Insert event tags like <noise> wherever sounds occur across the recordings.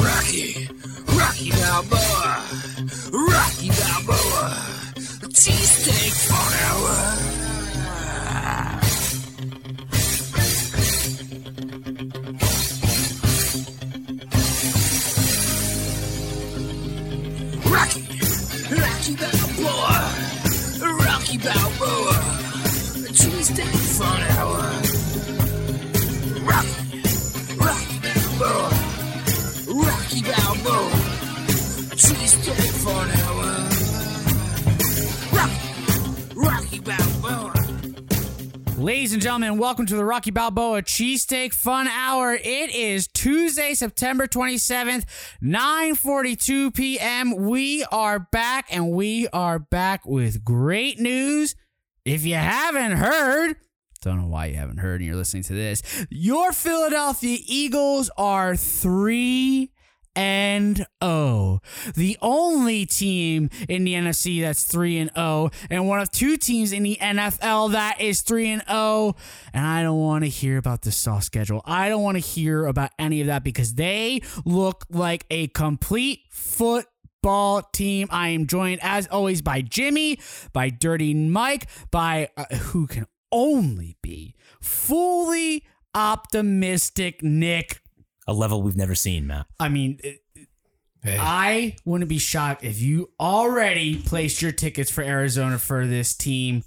Rocky, Rocky Balboa, Rocky Balboa, cheesesteak for an hour. Ladies and gentlemen, welcome to the Rocky Balboa Cheesesteak Fun Hour. It is Tuesday, September 27th, 9:42 p.m. We are back and we are back with great news. If you haven't heard, don't know why you haven't heard and you're listening to this. Your Philadelphia Eagles are 3 and 0. The only team in the NFC that's 3 and 0 and one of two teams in the NFL that is 3 and 0. And I don't want to hear about the soft schedule. I don't want to hear about any of that because they look like a complete football team. I am joined as always by Jimmy, by Dirty Mike, by uh, who can only be fully optimistic Nick. A level we've never seen, Matt. I mean, it- I wouldn't be shocked if you already placed your tickets for Arizona for this team.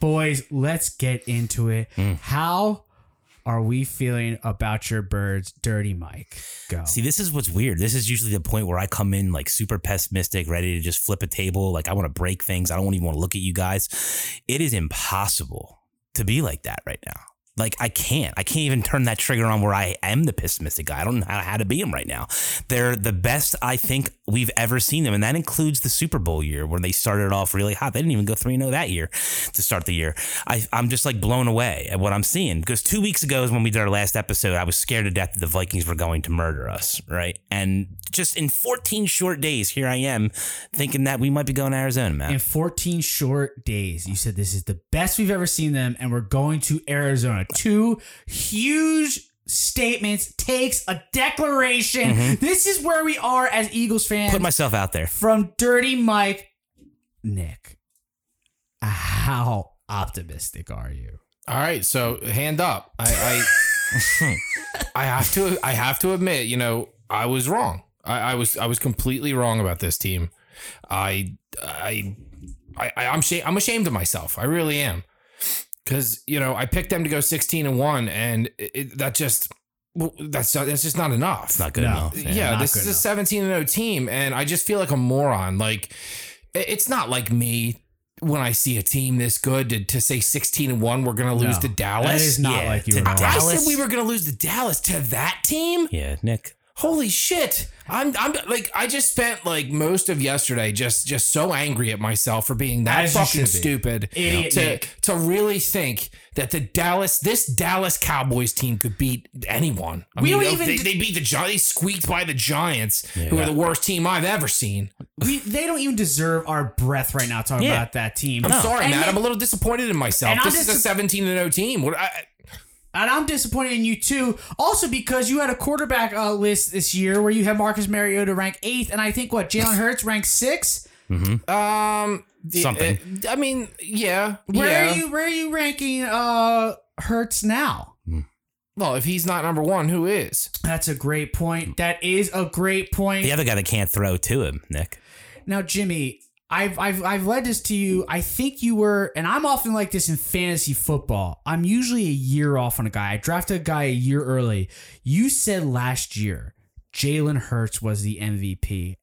Boys, let's get into it. Hmm. How are we feeling about your birds, Dirty Mike? Go. See, this is what's weird. This is usually the point where I come in like super pessimistic, ready to just flip a table. Like I want to break things. I don't even want to look at you guys. It is impossible to be like that right now. Like I can't. I can't even turn that trigger on where I am the pessimistic guy. I don't know how, to be him right now. They're the best I think we've ever seen them, and that includes the Super Bowl year where they started off really hot. They didn't even go three zero oh that year to start the year. I, I'm just like blown away at what I'm seeing because two weeks ago is when we did our last episode. I was scared to death that the Vikings were going to murder us, right? And just in 14 short days, here I am thinking that we might be going to Arizona, man. in 14 short days, you said this is the best we've ever seen them, and we're going to Arizona. Two huge statements, takes a declaration. Mm-hmm. This is where we are as Eagles fans. Put myself out there. from Dirty Mike, Nick. How optimistic are you? All right, so hand up. I I, <laughs> I have to I have to admit, you know, I was wrong. I, I was I was completely wrong about this team. I I I I'm shame, I'm ashamed of myself. I really am. Cuz you know, I picked them to go 16 and 1 and it, it- that just well, that's that's just not enough. It's not good No. enough. yeah, not this good is a 17 and 0 team and I just feel like a moron. Like it's not like me when I see a team this good to, to say 16 and 1 we're going to lose No, to Dallas. That is not Yeah, like you to at. Dallas. I said we were going to lose to Dallas to that team? Yeah, Nick. Holy shit. I'm I'm like I just spent like most of yesterday just just so angry at myself for being that As fucking stupid Idiot to Nick. to really think that the Dallas this Dallas Cowboys team could beat anyone. I We mean, don't even they, they beat the Giants, they squeaked by the Giants, who are the worst team I've ever seen. We, they don't even deserve our breath right now talking Yeah. about that team. I'm sorry, And Matt. I'm a little disappointed in myself. This is a 17 and 0 team. What I, And I'm disappointed in you too. Also because you had a quarterback uh, list this year where you had Marcus Mariota rank eighth, and I think what Jalen Hurts ranked sixth. um Something. uh, I mean, yeah. Where yeah. are you? Where are you ranking uh, Hurts now? Well, if he's not number one, who is? That's a great point. That is a great point. The other guy that can't throw to him, Nick. Now, Jimmy, I've I've I've led this to you. I think you were, and I'm often like this in fantasy football. I'm usually a year off on a guy. I drafted a guy a year early. You said last year Jalen Hurts was the MVP.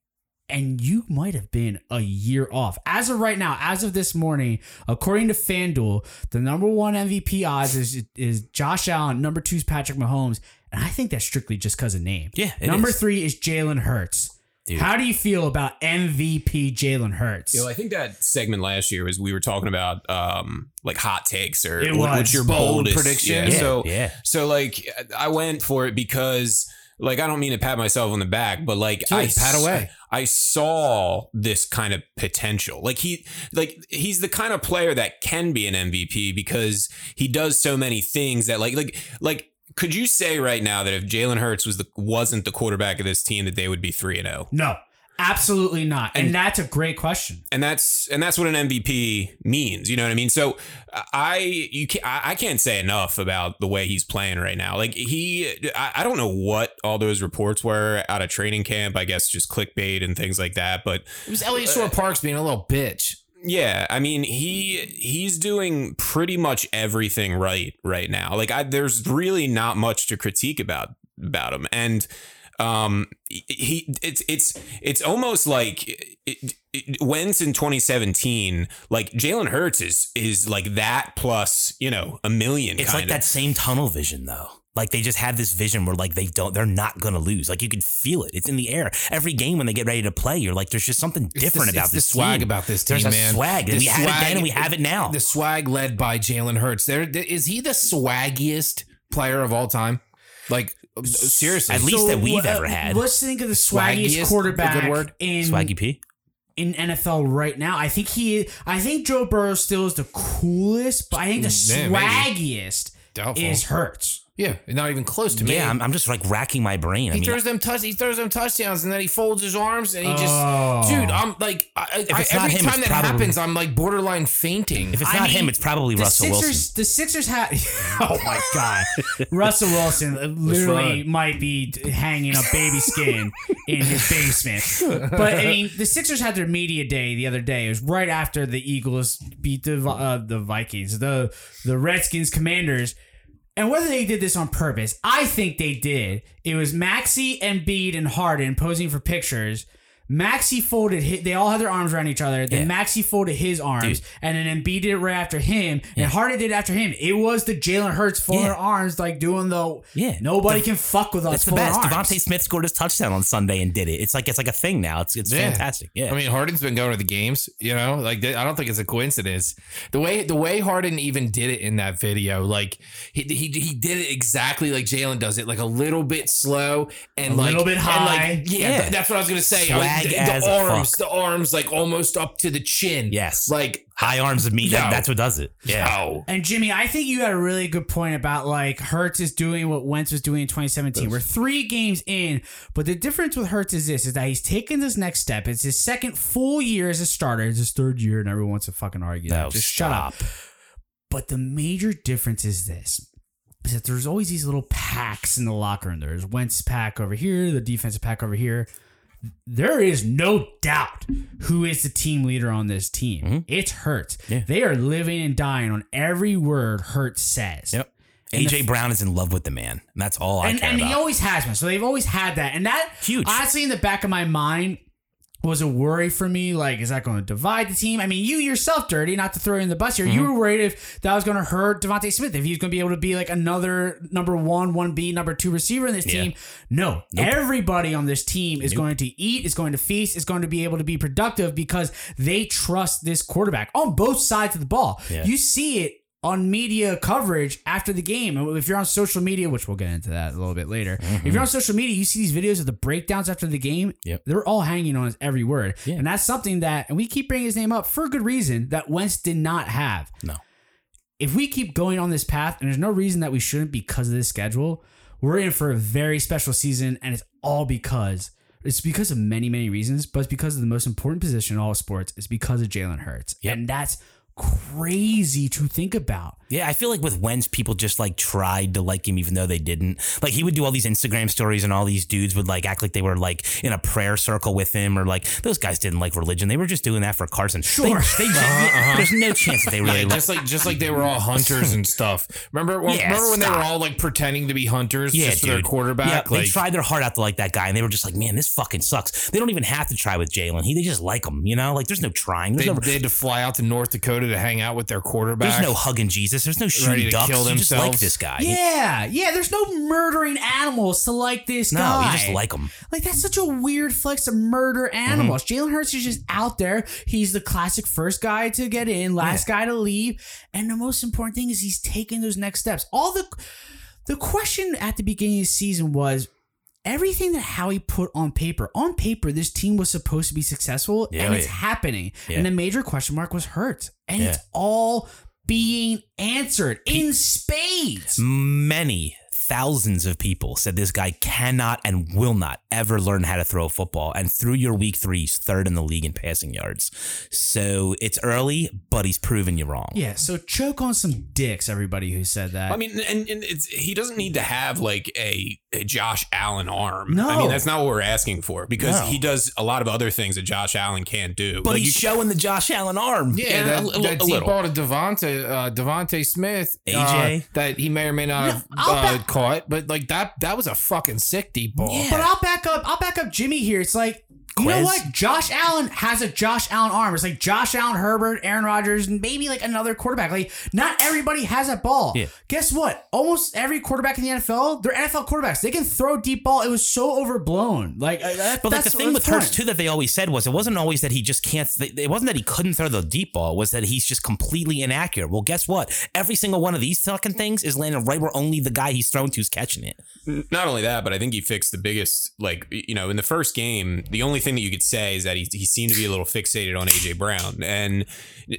And you might have been a year off. As of right now, as of this morning, according to FanDuel, the number one MVP odds is, is Josh Allen, number two is Patrick Mahomes. And I think that's strictly just because of name. Yeah, number is. three is Jalen Hurts. Dude. How do you feel about MVP Jalen Hurts? You know, I think that segment last year was we were talking about um like hot takes or It what- was. what's your Bold boldest prediction. Yeah. Yeah, So yeah. so like I went for it because like I don't mean to pat myself on the back, but like Dude, I pat away. I saw this kind of potential. Like he like he's the kind of player that can be an MVP because he does so many things that like like like could you say right now that if Jalen Hurts was the wasn't the quarterback of this team that they would be 3 and 0? No, absolutely not. And, And- that's a great question. and that's and that's what an MVP means. You know what I mean? So I you can I I can't say enough about the way he's playing right now. Like he, I, I don't know what all those reports were out of training camp. I guess just clickbait and things like that. But It was Elliot Shore Parks being a little bitch. Yeah, I mean he he's doing pretty much everything right right now. Like I, there's really not much to critique about about him and. Um, he it's it's it's almost like it, it, Wentz in 2017, like Jalen Hurts is is like that plus you know a million. It's like that same tunnel vision though. Like they just have this vision where like they don't, they're not gonna lose. Like you can feel it. It's in the air. Every game when they get ready to play, you're like, there's just something It's different the- about this the swag team. about this team, There's a man. swag, The we had it then, and we have it now. The swag led by Jalen Hurts. There is he the swaggiest player of all time? Like seriously, At least that we've uh, ever had. Let's think of the Swaggiest, swaggiest quarterback good word? in Swaggy P. in NFL right now. I think he, I think Joe Burrow still is the coolest, but I think the Yeah, maybe. swaggiest Doubtful. is Hurts. Yeah, not even close to me. Yeah, I'm, I'm just like racking my brain. I he mean, throws them touch. He throws them touchdowns, and then he folds his arms, and he just, Oh. dude. I'm like, I, I, it's not every him, time it's that probably- happens, I'm like borderline fainting. if it's I not mean, him, it's probably The Russell Sixers, Wilson. the Sixers have. <laughs> Oh my God, <laughs> Russell Wilson literally might be hanging a baby skin in his basement. But I mean, the Sixers had their media day the other day. It was right after the Eagles beat the uh, the Vikings, the the Redskins, Commanders. And whether they did this on purpose, I think they did. It was Maxey, and Embiid, and Harden posing for pictures. Maxey folded. His, they all had their arms around each other. Then Yeah. Maxey folded his arms, and then Embiid did it right after him, and Harden did it after him. It was the Jalen Hurts folded Yeah. arms, like doing the Yeah. Nobody The- can fuck with us. It's the best. arms. DeVonta Smith scored his touchdown on Sunday and did it. It's like it's like a thing now. It's it's Yeah. fantastic. Yeah. I mean, Harden's been going to the games. You know, like I don't think it's a coincidence. The way the way Harden even did it in that video, like he he, he did it exactly like Jalen does it, like a little bit slow and A like little bit and, high. like, yeah, Yeah. th- that's what I was gonna say. Swag the, as the arms, fuck. the arms, like almost up to the chin. Yes. like High arms of meat. that- No. that's what does it. Yeah. no. And Jimmy, I think you had a really good point about like Hurts is doing what Wentz was doing in 2017. We're three games in, but the difference with Hurts is this: is that he's taken this next step. It's his second full year as a starter. It's his third year, and everyone wants to fucking argue that. No, Just shut up. But the major difference is this. Is that there's always these little packs in the locker room. There's Wentz pack over here, the defensive pack over here. There is no doubt who is the team leader on this team. It's Hurts. Mm-hmm. Yeah. They are living and dying on every word Hurts says. Yep. And AJ Brown is in love with the man. And that's all I And, care and about. he always has been. So they've always had that. And that Huge. honestly in the back of my mind was a worry for me. Like, is that going to divide the team? I mean, you yourself, Dirty, not to throw you in the bus here, Mm-hmm. you were worried if that was going to hurt DeVonta Smith, if he's going to be able to be like another number one, 1B, number two receiver in this Yeah. team. No. Everybody on this team is going to eat, is going to feast, is going to be able to be productive because they trust this quarterback on both sides of the ball. Yeah. You see it on media coverage after the game. If you're on social media, which we'll get into that a little bit later, if you're mm-hmm. on social media, you see these videos of the breakdowns after the game. Yep. They're all hanging on his every word. Yeah. And that's something that, and we keep bringing his name up for a good reason, that Wentz did not have. no. If we keep going on this path, and there's no reason that we shouldn't because of this schedule, we're in for a very special season, and it's all because. It's because of many, many reasons, but it's because of the most important position in all of sports. It's because of Jalen Hurts. Yep. And that's crazy to think about. Yeah, I feel like with Wentz, people just like tried to like him even though they didn't. Like he would do all these Instagram stories and all these dudes would like act like they were like in a prayer circle with him or like those guys didn't like religion. They were just doing that for Carson. Sure. They, uh-huh, they just, uh-huh. There's no chance that they really Yeah, like just like just like they were all hunters and stuff. Remember, when, Yeah, remember when they were all like pretending to be hunters Yeah, just for their quarterback? Yeah, they like, tried their heart out to like that guy, and they were just like, "Man, this fucking sucks." They don't even have to try with Jalen. He they just like him, you know. Like there's no trying. There's they, no, they had to fly out to North Dakota to hang out with their quarterback. there's no hugging Jesus. There's no Ready shooting to ducks. kill you just like themselves. this guy. Yeah, yeah. There's no murdering animals to like this guy. no, guy. you just like him. Like that's such a weird flex to murder animals. Mm-hmm. Jalen Hurts is just out there. He's the classic first guy to get in, last guy to leave, and the most important thing is he's taking those next steps. All the the question at the beginning of the season was, everything that Howie put on paper, on paper, this team was supposed to be successful Yeah, and it's yeah. happening. Yeah. And the major question mark was hurt. And Yeah. it's all being answered in spades. Many thousands of people said this guy cannot and will not ever learn how to throw a football. And through your week three, he's third in the league in passing yards. So it's early, but he's proven you wrong. Yeah, so choke on some dicks, everybody who said that. I mean, and, and it's, he doesn't need to have like a, a Josh Allen arm. No. I mean that's not what we're asking for because No. he does a lot of other things that Josh Allen can't do. But Like, he's you- showing the Josh Allen arm. Yeah, Yeah, that, a- a- that a deep little. ball to DeVonta, uh, DeVonta Smith, uh, AJ. that he may or may not No, have I'll uh, bet- caught, but like that, that was a fucking sick deep ball. But I'll back up. I'll back up Jimmy here. It's like you know what? Josh Allen has a Josh Allen arm. It's like Josh Allen, Herbert, Aaron Rodgers, and maybe like another quarterback. Like not everybody has that ball. Yeah. Guess what? Almost every quarterback in the NFL, they're NFL quarterbacks. They can throw deep ball. It was so overblown. Like, uh, that, But like the thing with that's Hurts too that they always said was it wasn't always that he just can't. It wasn't that he couldn't throw the deep ball. It was that he's just completely inaccurate. Well, guess what? Every single one of these fucking things is landing right where only the guy he's thrown to is catching it. not only that, but I think he fixed the biggest, like, you know, in the first game, the only thing that you could say is that he, he seemed to be a little fixated on AJ Brown. And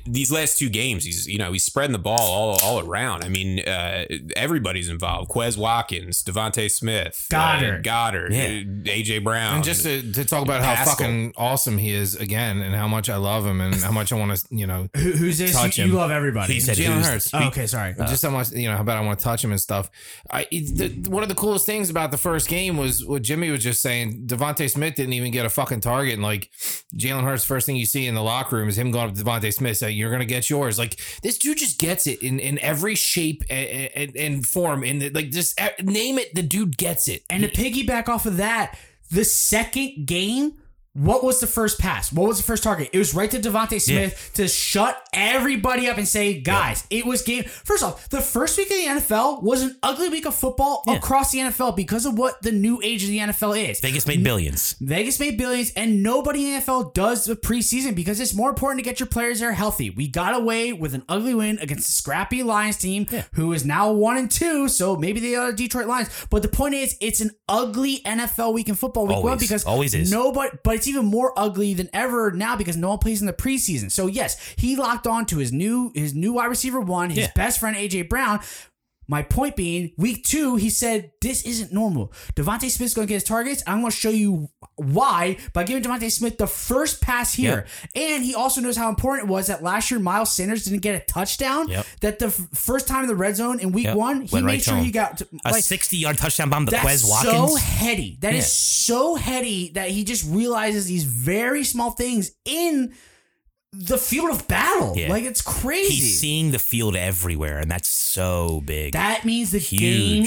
these last two games, he's, you know, he's spreading the ball all, all around. I mean, uh, everybody's involved. Quez Watkins, DeVonta Smith, Goedert. uh, Goedert, Yeah. uh, AJ Brown. And just to, to talk about how Pascal. fucking awesome he is again, and how much I love him, and how much I want to, you know, <laughs> Who, who's this? Touch You, him. you love everybody. He said Jalen Hurts. Oh, okay, sorry. just how much you know how bad I want to touch him and stuff. I the, one of the coolest things about the first game was what Jimmy was just saying. DeVonta Smith didn't even get a fucking target, and like Jalen Hurts, first thing you see in the locker room is him going up to DeVonta Smith saying, "You're gonna get yours." Like this dude just gets it in in every shape and, and, and form, and like just uh, name it, the dude gets it. And to piggyback off of that, the second game, what was the first pass? What was the first target? It was right to DeVonta Smith to shut everybody up and say, guys, it was game. First off, the first week of the NFL was an ugly week of football across the NFL because of what the new age of the NFL is. Vegas made billions. Vegas made billions, and nobody in the NFL does the preseason because it's more important to get your players there healthy. We got away with an ugly win against a scrappy Lions team who is now one and two, so maybe they are Detroit Lions. But the point is, it's an ugly NFL week in football week one because Always is. nobody. But it's even more ugly than ever now because no one plays in the preseason. So yes, he locked on to his new his new wide receiver one, his Yeah. best friend AJ Brown. My point being, week two, he said, This isn't normal. DeVonta Smith's going to get his targets. I'm going to show you why by giving DeVonta Smith the first pass here. And he also knows how important it was that last year Miles Sanders didn't get a touchdown. Yep. That the f- first time in the red zone in week Yep. one, he Went made right sure him. he got to, A 60 yard touchdown bomb to Quez so heady. That is Yeah. so heady that he just realizes these very small things in the field of battle. Yeah. Like it's crazy. He's seeing the field everywhere, and that's so big. that means the Huge.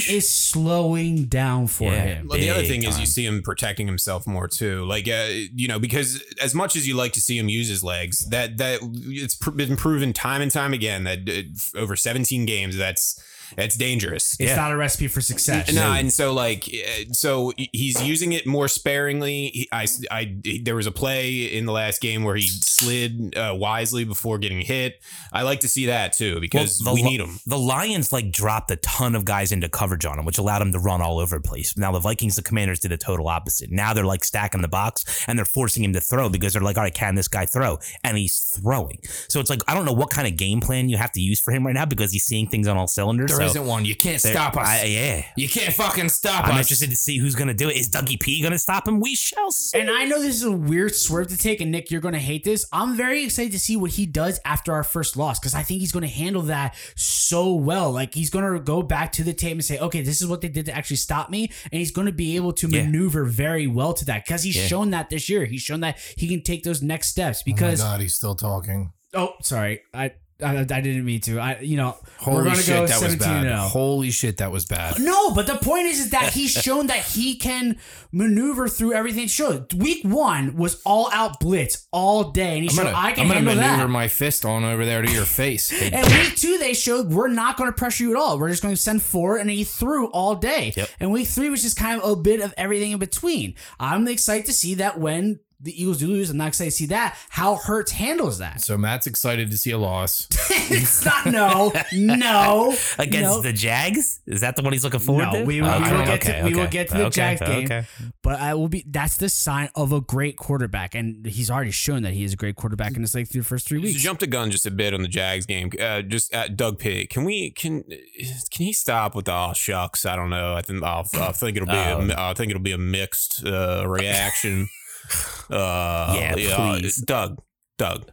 game is slowing down for Yeah. him. Well, the other Big thing is you see him protecting himself more too. Like, uh, you know, because as much as you like to see him use his legs, that that it's pr- been proven time and time again that uh, over 17 games, that's that's dangerous. It's Yeah. not a recipe for success. No, and so like, uh, so he's using it more sparingly. He, I, I, there was a play in the last game where he slid uh, wisely before getting hit. I like to see that too because Well, the we need him. The Lions like dropped a ton of guys into coverage on him, which allowed him to run all over the place. Now the Vikings, the Commanders did a total opposite. Now they're like stacking the box and they're forcing him to throw because they're like, all right, can this guy throw? And he's throwing. So it's like I don't know what kind of game plan you have to use for him right now because he's seeing things on all cylinders. There so not one. You can't there- stop us. I- yeah. you can't fucking stop us. I'm us. interested to see who's going to do it. Is Dougie P going to stop him? We shall see. And I know this is a weird swerve to take, and Nick, you're going to hate this. I'm very excited to see what he does after our first loss because I think he's going to handle that so well. Like he's going to go back to the tape and say, "Okay, this is what they did to actually stop me," and he's going to be able to Yeah. maneuver very well to that because he's Yeah. shown that this year. He's shown that he can take those next steps. oh my Because god, he's still talking. oh, sorry, I. I, I didn't mean to. I, you know, Holy we're gonna shit, go that was 17 bad. 0. Holy shit, that was bad. No, but the point is, is that he's <laughs> shown that he can maneuver through everything. Show week one was all out blitz all day, and he I'm showed gonna, I can I'm gonna handle maneuver that. my fist on over there to your face. <laughs> and week two, they showed we're not going to pressure you at all. We're just going to send four, and he threw all day. Yep. And week three was just kind of a bit of everything in between. I'm excited to see that when the Eagles do lose, I'm not excited to see that. How Hurts handles that. So Matt's excited to see a loss. <laughs> it's not no, no <laughs> Against no. the Jags? Is that the one he's looking forward No, to? we will- we Okay, will get to- okay, we will get to the Okay, Jags game. okay. But I will be. That's the sign of a great quarterback, and he's already shown that he is a great quarterback in his like through the first three Just weeks. jump the gun just a bit on the Jags game. Uh, just at Doug Pitt, can we can can he stop with the oh shucks? I don't know. I think I'll, I think it'll be a, Oh. I think it'll be a mixed uh, reaction. <laughs> uh, Yeah, please. Doug, Doug,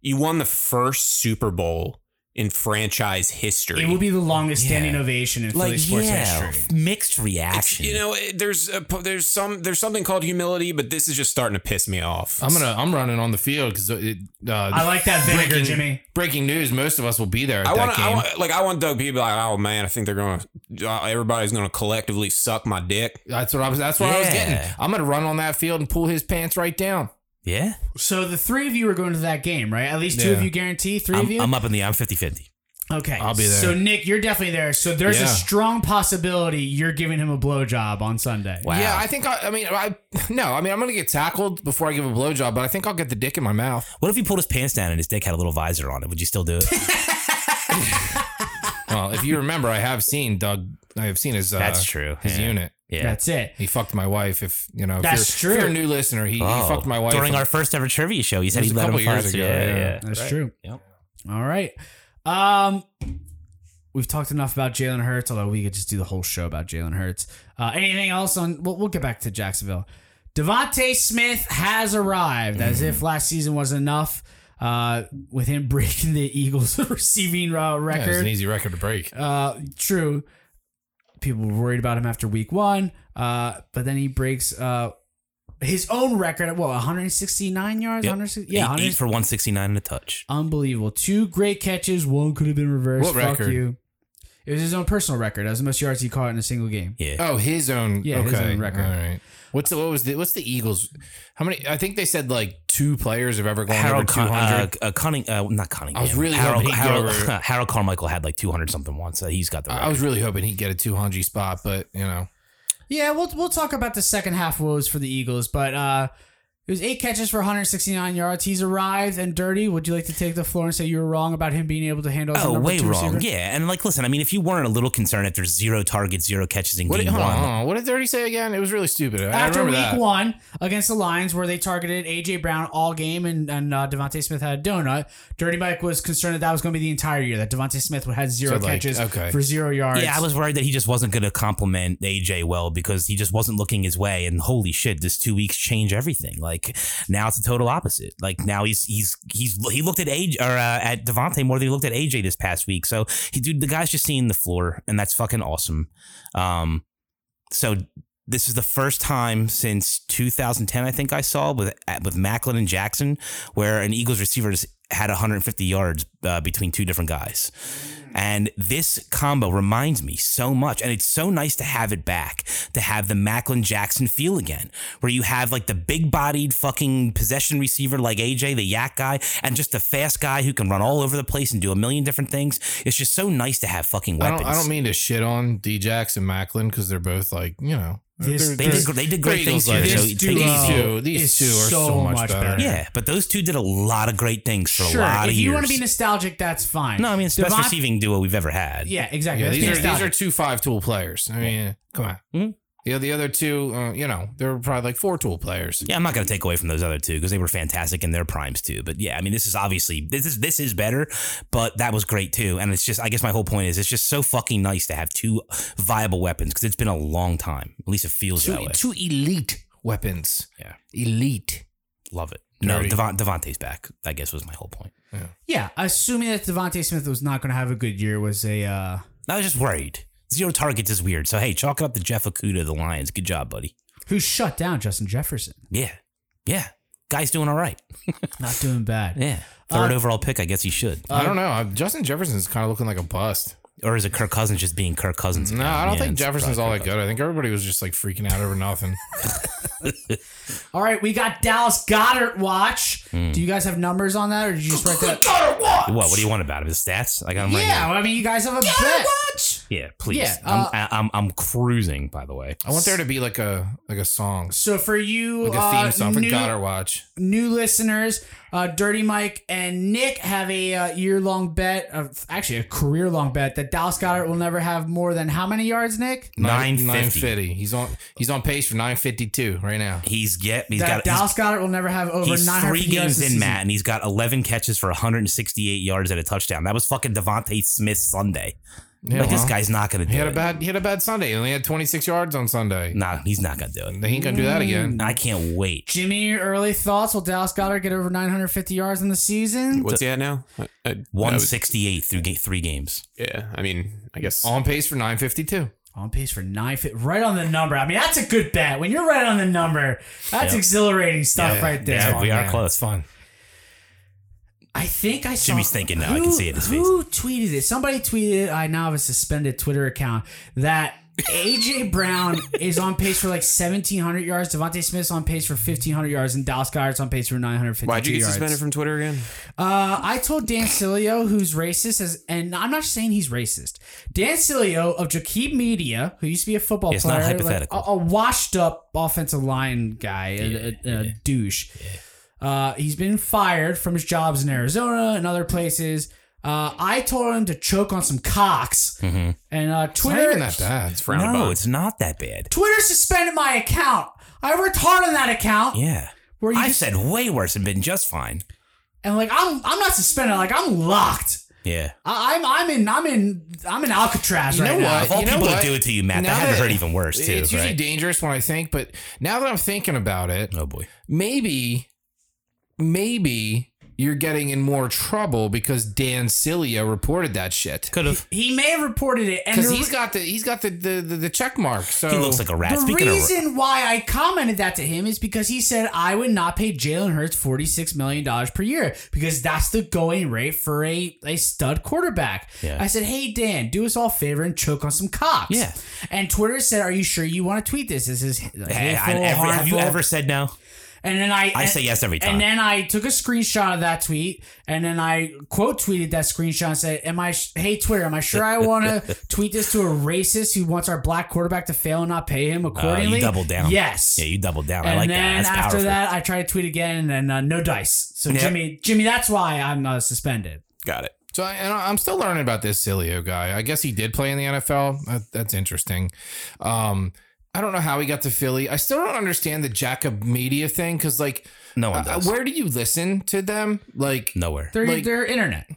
you won the first Super Bowl in franchise history. It will be the longest standing Yeah. ovation in Philly Like, sports yeah, history. mixed It's- reaction. you know, it- there's a, there's some there's something called humility, but this is just starting to piss me off. I'm gonna I'm running on the field because. Uh, I like that vinegar, breaking, Jimmy. Breaking news: Most of us will be there at I that want, game. I want, like, I want Doug P to be like, oh man, I think they're gonna, uh, everybody's gonna collectively suck my dick. that's what I was. That's what I was getting. I'm gonna run on that field and pull his pants right down. Yeah. So the three of you are going to that game, right? At least two of you guarantee. Three of I'm, you. I'm up in the I'm 50 50. okay, I'll be there. So Nick, you're definitely there. So there's a strong possibility you're giving him a blowjob on Sunday. Wow. Yeah, I think. I, I mean, I <laughs> no. I mean, I'm gonna get tackled before I give a blowjob, but I think I'll get the dick in my mouth. What if he pulled his pants down and his dick had a little visor on it? Would you still do it? <laughs> <laughs> Well, if you remember, I have seen Doug. I have seen his. Uh, That's true. His Yeah. unit. Yeah. That's it. He fucked my wife. If you know, if That's you're, If true. you're a new listener, he, he Oh, fucked my wife during our first ever trivia show. He said was he a let him couple years ago, Yeah, yeah. yeah. That's true. Yep. All right. Um, we've talked enough about Jalen Hurts, although we could just do the whole show about Jalen Hurts. Uh, anything else on? We'll, we'll get back to Jacksonville. DeVonta Smith has arrived, as if last season was enough. Uh, with him <laughs> breaking the Eagles' <laughs> receiving uh, Yeah, it's record. an easy record to break. Uh, true. People were worried about him after week one. Uh, but then he breaks uh his own record at what 169 yards. Yep. 160 Yeah, yeah, eight, 100 eight for 169 and a touch. unbelievable. Two great catches. One could have been reversed. What Fuck record? you. It was his own personal record. That was the most yards he caught in a single game. Yeah. Oh, his own. Yeah, okay. his own record. All right. What's the what was the what's the Eagles? How many? I think they said like two players have ever gone Harold over two hundred. Con- hundred. uh, uh, Cunning, uh, not Cunningham. I was really Harold, hoping he'd Harold, go over- <laughs> Harold Carmichael had like 200 something once. So he's got the I was really hoping he'd get a two hundred spot, but you know, Yeah, we'll we'll talk about the second half woes for the Eagles, but uh it was eight catches for 169 yards. He's arrived and dirty. Would you like to take the floor and say you were wrong about him being able to handle? Oh, way two wrong. receiver? Yeah. And like, listen, I mean, if you weren't a little concerned after zero targets, zero catches in what game hold on, one. hold on. what did Dirty say again? It was really stupid. I After remember week that. one against the Lions, where they targeted AJ Brown all game and and uh, DeVonta Smith had a donut, Dirty Mike was concerned that that was going to be the entire year. That DeVonta Smith would have zero So, like, catches okay. for zero yards. Yeah, I was worried that he just wasn't going to compliment AJ well because he just wasn't looking his way. And holy shit, this two weeks change everything. Like now it's the total opposite. Like now he's he's he's he looked at AJ or uh, at DeVonta more than he looked at AJ this past week. So he dude, the guy's just seeing the floor, and that's fucking awesome. Um, so this is the first time since 2010, I think I saw with with Maclin and Jackson, where an Eagles receiver has had 150 yards uh, between two different guys. And this combo reminds me so much. And it's so nice to have it back, to have the Maclin Jackson feel again, where you have like the big bodied fucking possession receiver like AJ, the YAC guy, and just the fast guy who can run all over the place and do a million different things. It's just so nice to have fucking I weapons. don't. I don't mean to shit on Djax and Maclin because they're both like you know. This- they're- did, they're- did great things Eagles here. legends. So This take it duo easy. two- these two are so much better. Yeah, but those two did a lot of great things for sure. a lot if of you want to be nostalgic, that's fine. no, I mean it's the best Devon- receiving duo we've ever had. Yeah, exactly. Yeah, these are these are two five tool players. I mean, come on. Mhm. Yeah, the other two, uh, you know, they're probably like four tool players. Yeah, I'm not going to take away from those other two because they were fantastic in their primes too. But yeah, I mean, this is obviously this is this is better, but that was great too. And it's just, I guess my whole point is, it's just so fucking nice to have two viable weapons because it's been a long time. At least it feels that Two, way. two elite weapons. Yeah. elite. Love it. No, Dirty. Devon, DeVonta's back. I guess was my whole point. yeah, assuming that DeVonta Smith was not going to have a good year was a. Uh, I was just worried. Zero targets is weird. So hey, chalk it up to Jeff Okudah of the Lions. Good job, buddy. who shut down Justin Jefferson. Yeah, yeah. Guy's doing all right. <laughs> Not doing bad. Yeah. Third Uh, overall pick. I guess he should. I don't know. uh, Justin Jefferson's kind of looking like a bust. or is it Kirk Cousins just being Kirk Cousins? No, again? I don't Yeah, think Jefferson's all that good. I think everybody was just like freaking out over nothing. <laughs> All right, we got Dallas Goedert watch. Hmm. Do you guys have numbers on that, or did you just write that? What? What do you want about it? His stats? I got him right Yeah, here. well, I mean, you guys have a bet. Watch. Yeah, please. Yeah, uh, I'm, I'm I'm cruising. By the way, I want there to be like a like a song, So for you, like a theme uh, song for new, Goedert Watch. new listeners, uh, Dirty Mike and Nick have a uh, year-long bet, of, actually a career-long bet that Dallas Goedert will never have more than how many yards, Nick? Nine nine fifty. fifty. He's on he's on pace for nine fifty two right now. he's get he's that got he's, Dallas Goedert will never have over he's 900 three games in, season. Matt, and he's got 11 catches for 168 yards at a touchdown. That was fucking DeVonta Smith Sunday. Yeah, like this well, guy's not gonna do He had it. a bad he had a bad Sunday. He only had twenty six yards on Sunday. nah, he's not gonna do it. He ain't gonna do that again. Mm, I can't wait. Jimmy, early thoughts? Will Dallas Goedert get over 950 yards in the season? What's he at now? I, I, I was- 168 through ga- three games. yeah, I mean, I guess. On pace for nine fifty two. On pace for 950, right on the number. I mean, that's a good bet. When you're right on the number, that's Yeah. exhilarating stuff right there. Yeah, we oh, are man. close. It's fun. I think I saw. Jimmy's thinking now. I can see it in his face. Who tweeted it? Somebody tweeted. I now have a suspended Twitter account that AJ <laughs> Brown is on pace for like 1,700 yards. DeVonta Smith's on pace for 1,500 yards, and Dallas Goedert's on pace for 950 Why'd you get yards. suspended from Twitter again? Uh, I told Dan Sileo, who's racist, as, and I'm not saying he's racist. Dan Sileo of Jakeem Media, who used to be a football It's not player, like hypothetical. a, a washed-up offensive line guy, a, a- a douche. Uh, he's been fired from his jobs in Arizona and other places. Uh, I told him to choke on some cocks, Mm-hmm. and uh, It's not Twitter even that bad. Frowned No, upon. it's not that bad. Twitter suspended my account. I worked hard on that account. Yeah. Where you I just- said way worse and been just fine. and like I'm, I'm not suspended. Like I'm locked. Yeah. I, I'm, I'm in, I'm in, I'm in Alcatraz You right know now. what? Of all You know people what? to do it to you, Matt, Now that had to that- hurt even worse too, It's usually right? dangerous when I think, but now that I'm thinking about it, oh boy. maybe, maybe you're getting in more trouble because Dan Sileo reported that shit. Could have. He may have reported it, and Because the, he's got the he's got the the, the, the check mark. So He looks like a rat. the Speaking of reason why I commented that to him is because he said I would not pay Jalen Hurts forty six million dollars per year because that's the going rate for a, a stud quarterback. Yeah. I said, hey Dan, do us all a favor and choke on some cocks. Yeah. And Twitter said, are you sure you want to tweet this? This is Hey, hateful, I- every- have you ever said no? And then I I and- say yes every time. And then I took a screenshot of that tweet, and then I quote tweeted that screenshot and said, "Am I? Hey Twitter, am I sure I <laughs> want to tweet this to a racist who wants our black quarterback to fail and not pay him Uh, accordingly?" you doubled down. Yes. Yeah, you doubled down. I and like then that. That's after powerful. that, I tried to tweet again, and then uh, no dice. So Yeah. Jimmy, Jimmy, that's why I'm uh, suspended. Got it. So I, and I'm still learning about this Sileo guy. I guess he did play in the NFL. That, that's interesting. Um, I don't know how he got to Philly. I still don't understand the Jacob Media thing because, like, no one uh, where do you listen to them? Like, Nowhere. They're Like- they're internet.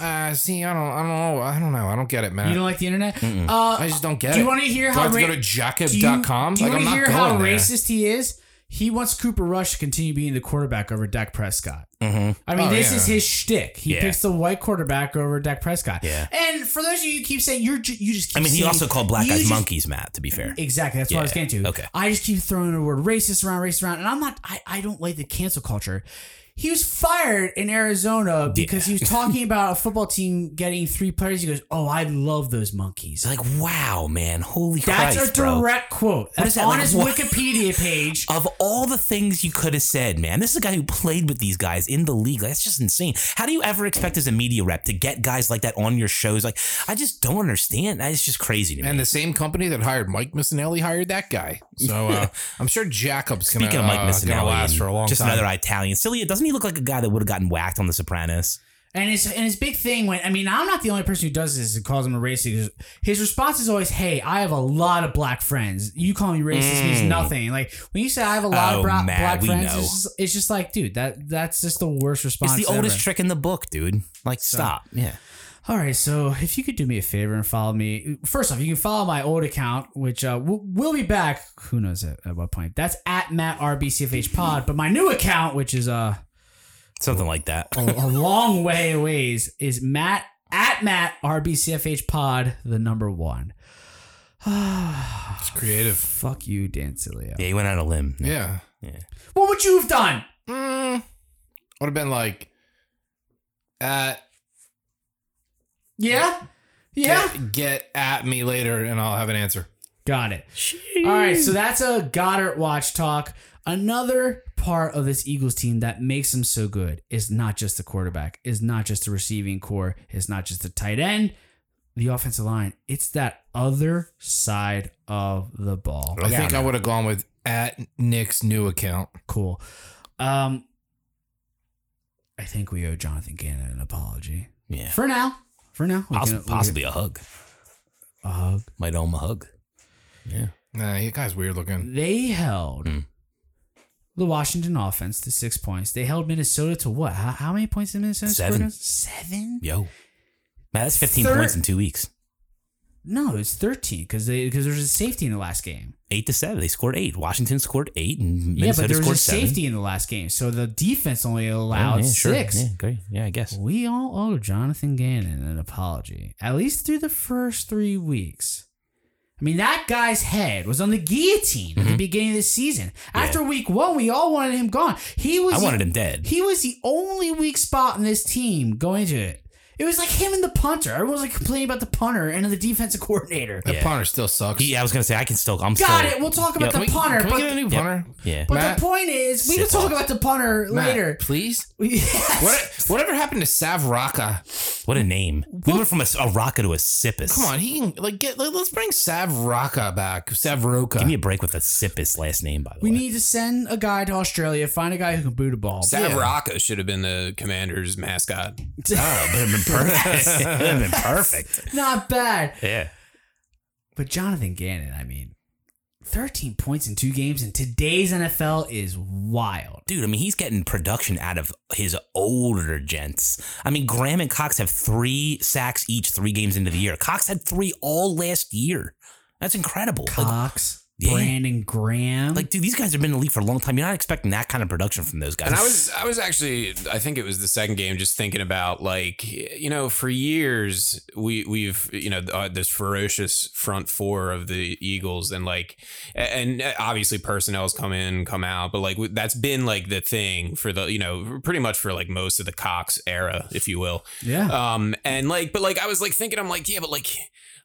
uh, see, I don't, I don't know, I don't know, I don't get it, man. You don't like the internet? Uh, I just don't get do it. you want to hear do how I have to ra- go to do you, jacob.com? do you like, I'm want to hear how going there. racist he is? He wants Cooper Rush to continue being the quarterback over Dak Prescott. Mm-hmm. I mean, Oh, this yeah. is his shtick. He Yeah. picks the white quarterback over Dak Prescott. Yeah. And for those of you who keep saying you're, ju- you just. Keep I mean, he also called black guys just- monkeys, Matt. To be fair, Exactly. That's what I was Yeah, getting to. okay. I just keep throwing the word racist around, racist around, and I'm not. I, I don't like the cancel culture. He was fired in Arizona because he was talking <laughs> about a football team getting three players. He goes, "Oh, I love those monkeys." like, wow, man, holy That's Christ, a bro. direct quote. That's is that, on like, his what- Wikipedia <laughs> page. Of all the things you could have said, man, this is a guy who played with these guys in the league. Like, that's just insane. How do you ever expect as a media rep to get guys like that on your shows? Like, I just don't understand. That is just crazy to me. And the same company that hired Mike Missanelli hired that guy. So uh, <laughs> I'm sure Jacob's gonna, Speaking of Mike uh, gonna Missanelli, last for a long time. just time. another Italian. Silly, it doesn't he look like a guy that would have gotten whacked on The Sopranos? And his and his big thing when I mean I'm not the only person who does this and calls him a racist. His response is always, "Hey, I have a lot of black friends. You call me racist means nothing." Like when you say I have a lot Mm. Oh, of bra- Matt, black friends, it's just, it's just like, dude, that that's just the worst response. It's the oldest ever. trick in the book, dude. Like, stop. Yeah. All right, so if you could do me a favor and follow me, first off, you can follow my old account, which uh, we'll, we'll be back. Who knows at, at what point? That's at Matt RBCFH Pod. But my new account, which is uh, Something like that. a, a long way away, is Matt at Matt RBCFH Pod, the number one. <sighs> It's creative. Fuck you, Dan Sileo. Yeah, he went out on a limb. Yeah. yeah. What would you have done? Mm, would have been like, at Yeah, yeah. get, get at me later and I'll have an answer. Got it. All right, so that's a Goedert watch talk. Another part of this Eagles team that makes them so good is not just the quarterback, is not just the receiving corps, is not just the tight end. the offensive line. It's that other side of the ball. I think I would have gone with at Nick's new account. Cool. Um, I think we owe Jonathan Gannon an apology Yeah. for now. For now, Poss- can- we possibly a hug. a hug. Might owe him a hug. Yeah. Nah, he guy's weird looking. They held Hmm. the Washington offense to six points. They held Minnesota to what? How, how many points did Minnesota score? Seven. against? Seven? Yo. Man, that's 15 Third- points in two weeks. No, it's thirteen because they because there was a safety in the last game. Eight to seven. They scored eight. Washington scored eight, and yeah, Minnesota but there was scored a seven. safety in the last game, so the defense only Oh, allowed yeah, sure. six. Yeah, great. Yeah, I guess. We all owe Jonathan Gannon an apology, at least through the first three weeks. I mean, that guy's head was on the guillotine at the mm-hmm. beginning of the season. After week one, we all wanted him gone. He was. I wanted him dead. He was the only weak spot in this team going into it. It was like him and the punter. Everyone was like complaining about the punter and the defensive coordinator. The Yeah. punter still sucks. He, I was gonna say I can still. I'm Got still, it. We'll talk about Yep. the Can we, punter. can we but get a new punter? Yeah. but Matt? the point is, we can Sit talk off. about the punter Matt, later. please. <laughs> Yes. What, whatever happened to Sav Rocca? What a name. We went from a, a Rocca to a Siposs. Come on, he can like get. Let, us bring Sav Rocca back. Sav Rocca. Give me a break with a Siposs last name, by the way. We way. need to send a guy to Australia, find a guy who can boot a ball. Sav Yeah. Rocca should have been the commander's mascot. <laughs> Ah, oh, but perfect. it'd <laughs> been perfect. Not bad. Yeah. But Jonathan Gannon, I mean, 13 points in two games in today's NFL is wild. Dude, I mean, he's getting production out of his older gents. I mean, Graham and Cox have three sacks each three games into the year. Cox had three all last year. That's incredible. Like, Cox, Yeah. Brandon Graham. like, dude, these guys have been in the league for a long time. You're not expecting that kind of production from those guys. And I was I was actually I think it was the second game just thinking about like you know for years we we've you know uh, this ferocious front four of the Eagles and like and obviously personnel's come in come out but like that's been like the thing for the you know pretty much for like most of the Cox era if you will yeah. um and like but like I was like thinking I'm like yeah but like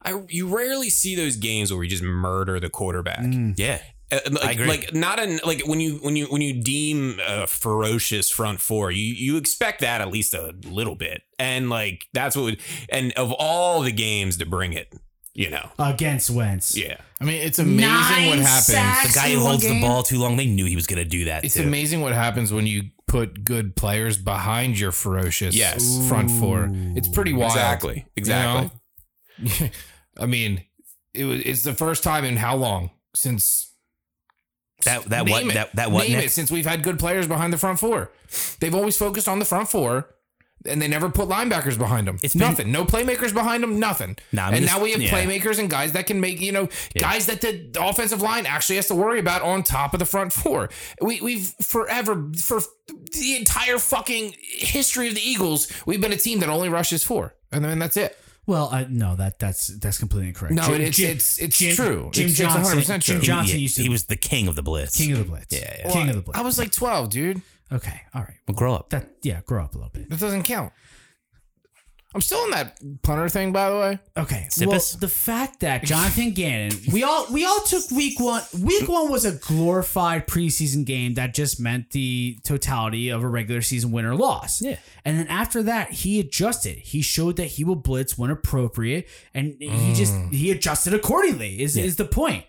I you rarely see those games where we just murder the quarterback Mm. yeah. uh, like, agree. like not an like when you when you when you deem a ferocious front four, you you expect that at least a little bit, and like that's what would and of all the games to bring it, you know, Against Wentz. yeah, I mean, it's amazing Nine what happens. The guy who in one holds the ball too long, they knew he was going to do that It's too. amazing what happens when you put good players behind your ferocious Yes. front four. It's pretty wild. exactly, exactly. You know? <laughs> I mean, it was. It's the first time in how long since That that what it. that that what Name Nick? it since we've had good players behind the front four. They've always focused on the front four. And they never put linebackers behind them. It's It's been- nothing. No playmakers behind them. Nothing. Nah, and this- now we have yeah. playmakers and guys that can make you know guys that the offensive line actually has to worry about on top of the front four. We we've forever for the entire fucking history of the Eagles, we've been a team that only rushes four, and then that's it. Well, uh, no, that that's that's completely incorrect. No, Jim- it's Jim- it's it's Jim- true. Jim it's, Johnson. It's 100% true. Jim Johnson he, used to he was the king of the blitz. King of the Blitz. Yeah, yeah. King of the Blitz. I was like 12, dude. okay, all right. well, grow up. That yeah, grow up a little bit. That doesn't count. I'm still in that punter thing, by the way. Okay. Siposs? Well, the fact that Jonathan Gannon, we all we all took week one. Week one was a glorified preseason game that just meant the totality of a regular season win or loss. Yeah. And then after that, he adjusted. He showed that he will blitz when appropriate, and he just he adjusted accordingly. Is is the point?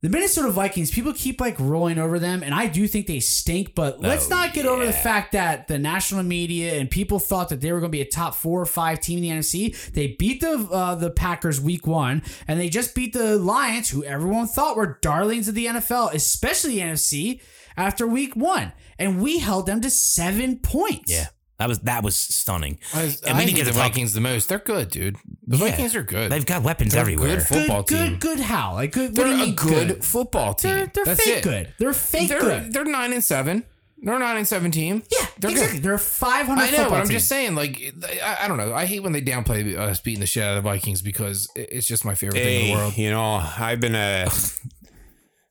The Minnesota Vikings, people keep like rolling over them, and I do think they stink. But let's Oh, not get over the fact that the national media and people thought that they were going to be a top four or five team in the NFC. They beat the uh, the Packers week one, and they just beat the Lions, who everyone thought were darlings of the NFL, especially the NFC, after week one, and we held them to seven points. Yeah, that was that was stunning. I, And I we didn't get the talk- Vikings the most. They're good, dude. The Yeah. Vikings are good. They've got weapons They're everywhere. good football good, team. good, good. How? Like good? They're do you a mean good, football team. They're they're That's fake it. good. They're fake They're good. they're nine and seven. They're nine and seven team. yeah, they're exactly. good. They're five hundred. I know, but I'm just saying, like, I, I don't know. I hate when they downplay us beating the shit out of the Vikings because it's just my favorite thing in the world. you know, I've been uh, <laughs>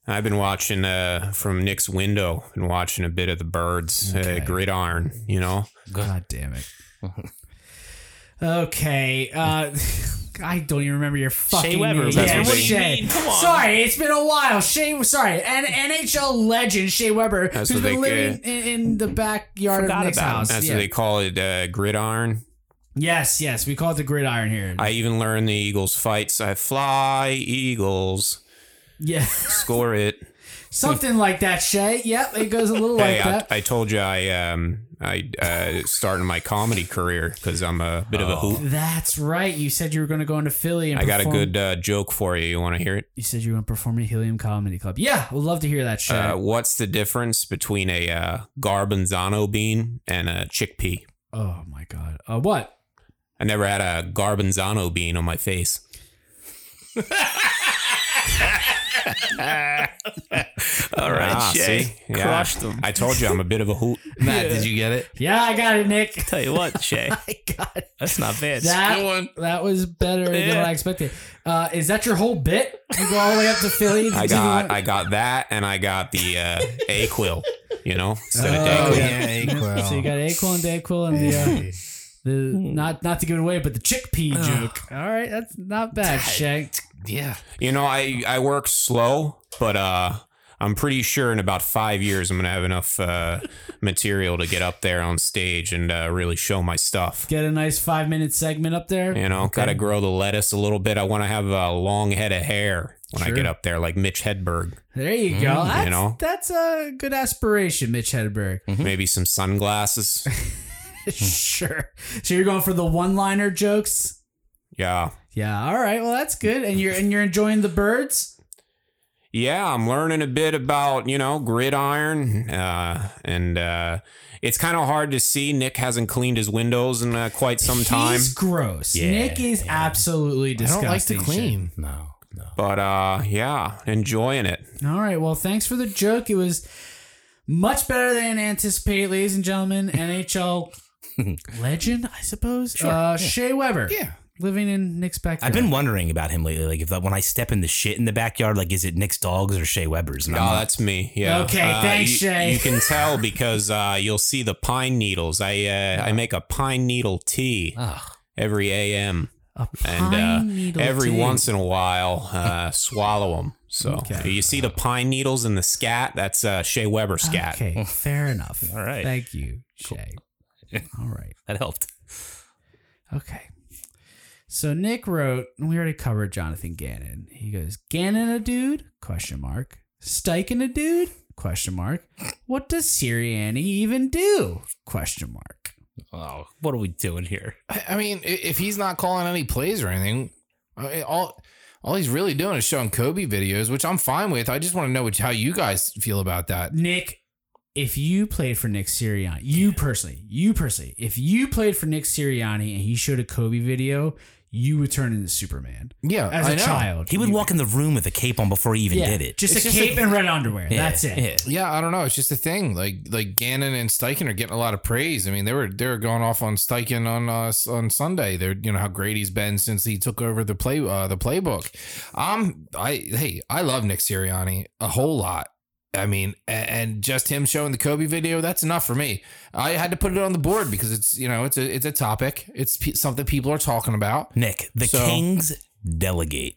I've been watching uh from Nick's window, been watching a bit of the birds, Okay. uh, gridiron. You know, God damn it. okay. Uh, <laughs> I don't even remember your fucking Weber, name. Yeah, what what they- Shea. mean, come on. Sorry, it's been a while. Shea, sorry, an NHL legend Shea Weber, That's who's what been they- living in, in the backyard of Forgot Nick's about him. house. that's yeah. what they call it, uh, gridiron. Yes, yes, we call it the gridiron here. I even learned the Eagles fights. I fly Eagles, yeah, score it. <laughs> something like that, Shay. Yep, it goes a little Hey, like I, that. I told you I um I uh started my comedy career because I'm a bit of a hoot. That's right. You said you were going to go into Philly and I got a good uh, joke for you. You want to hear it? You said you were going to perform at Helium Comedy Club. Yeah, we'd love to hear that, Shay. Uh, what's the difference between a uh, garbanzano bean and a chickpea? oh my god. Uh, what? I never had a garbanzano bean on my face. <laughs> <laughs> All right, Ah, Shay. see? Yeah. Crushed them. I told you I'm a bit of a hoot. <laughs> Matt, did you get it? Yeah, I got it, Nick. Tell you what, <laughs> Shay. I got it. That's not bad. That, Good one. that was better than Yeah. what I expected. Uh, is that your whole bit? You go all the way up to Philly? I to do got I got that and I got the uh, quill. you know, instead of Oh, Dayquil. yeah. Aquil. So you got Aquil and Dayquil and the uh, the not not to give it away, but the chickpea joke. All right, that's not bad, Shay. Yeah. You know, I I work slow, but uh, I'm pretty sure in about five years I'm gonna have enough uh, material to get up there on stage and uh, really show my stuff. Get a nice five minute segment up there. You know, got to grow the lettuce a little bit. I want to have a long head of hair when I get up there, like Mitch Hedberg. There you go. That's, know. that's a good aspiration, Mitch Hedberg. Maybe some sunglasses. <laughs> sure. So you're going for the one liner jokes? Yeah. Yeah. All right. Well, that's good. And you're and you're enjoying the birds. Yeah, I'm learning a bit about, you know, gridiron. Uh, and uh, it's kind of hard to see. Nick hasn't cleaned his windows in uh, quite some time. He's gross. Yeah, Nick is absolutely I disgusting. don't like to Shay. clean. No, no. But uh, yeah, enjoying it. All right. Well, thanks for the joke. It was much better than anticipated, ladies and gentlemen. NHL <laughs> legend, I suppose. uh, Shea Weber. Yeah. Living in Nick's backyard. I've been wondering about him lately. Like, if when I step in the shit in the backyard, like, is it Nick's dogs or Shea Weber's? And Oh, I'm that's me. Yeah. Okay, Uh, thanks, you, Shay. You can tell <laughs> because uh, you'll see the pine needles. I uh, I make a pine needle tea Ugh. every AM, and uh, every tea. once in a while, uh, <laughs> swallow them. So Okay. you see the pine needles in the scat. That's uh, Shea Weber scat. Okay, <laughs> fair enough. All right. Thank you, Shay. All right. that helped. Okay. So Nick wrote, and we already covered Jonathan Gannon. He goes, Gannon a dude? Question mark. Steichen a dude? Question mark. What does Sirianni even do? Question mark. Oh, what are we doing here? I, I mean, if he's not calling any plays or anything, all all he's really doing is showing Kobe videos, which I'm fine with. I just want to know which, how you guys feel about that. Nick, if you played for Nick Sirianni, you personally, you personally, if you played for Nick Sirianni and he showed a Kobe video, you would turn into Superman. Yeah, As I a know. child. He would You- walk in the room with a cape on before he even yeah, did it. Just It's a just cape a- and red underwear. Yeah, That's it. yeah. Yeah, I don't know. It's just a thing. Like like Gannon and Steichen are getting a lot of praise. I mean, they were they were going off on Steichen on uh, on Sunday. They're you know how great he's been since he took over the play uh, the playbook. Um, I hey, I love Nick Sirianni a whole lot. I mean, and just him showing the Kobe video, that's enough for me. I had to put it on the board because it's you know it's a it's a topic. It's something people are talking about. Nick, the So- Kings delegate.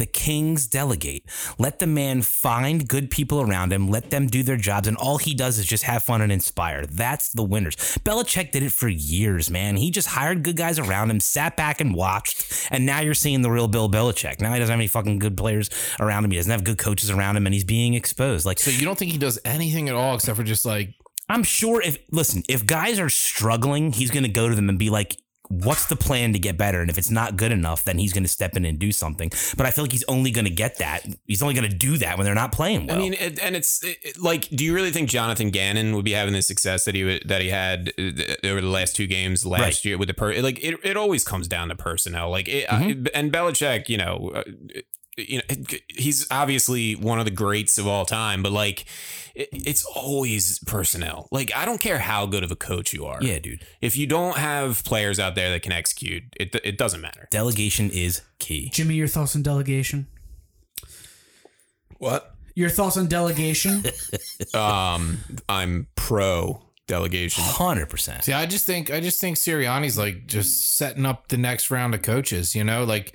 The Kings delegate. Let the man find good people around him, let them do their jobs, and all he does is just have fun and inspire. That's the winners. Belichick did it for years, man. He just hired good guys around him, sat back and watched, and now you're seeing the real Bill Belichick. Now he doesn't have any fucking good players around him. He doesn't have good coaches around him, and he's being exposed. Like So you don't think he does anything at all except for just like I'm sure if listen, if guys are struggling, he's going to go to them and be like, "What's the plan to get better?" And if it's not good enough, then he's going to step in and do something. But I feel like he's only going to get that. He's only going to do that when they're not playing well. I mean, it, and it's it, like, do you really think Jonathan Gannon would be having the success that he that he had uh, over the last two games last Right. year with the per? Like, it, it always comes down to personnel. Like, it, Mm-hmm. I, and Belichick, you know, uh, you know, he's obviously one of the greats of all time, but like, it, it's always personnel. Like, I don't care how good of a coach you are. yeah, dude. If you don't have players out there that can execute, it it doesn't matter. Delegation is key. Jimmy, your thoughts on delegation? What? Your thoughts on delegation? <laughs> Um, I'm pro delegation. Hundred percent. See, I just think I just think Sirianni's like just setting up the next round of coaches. You know, like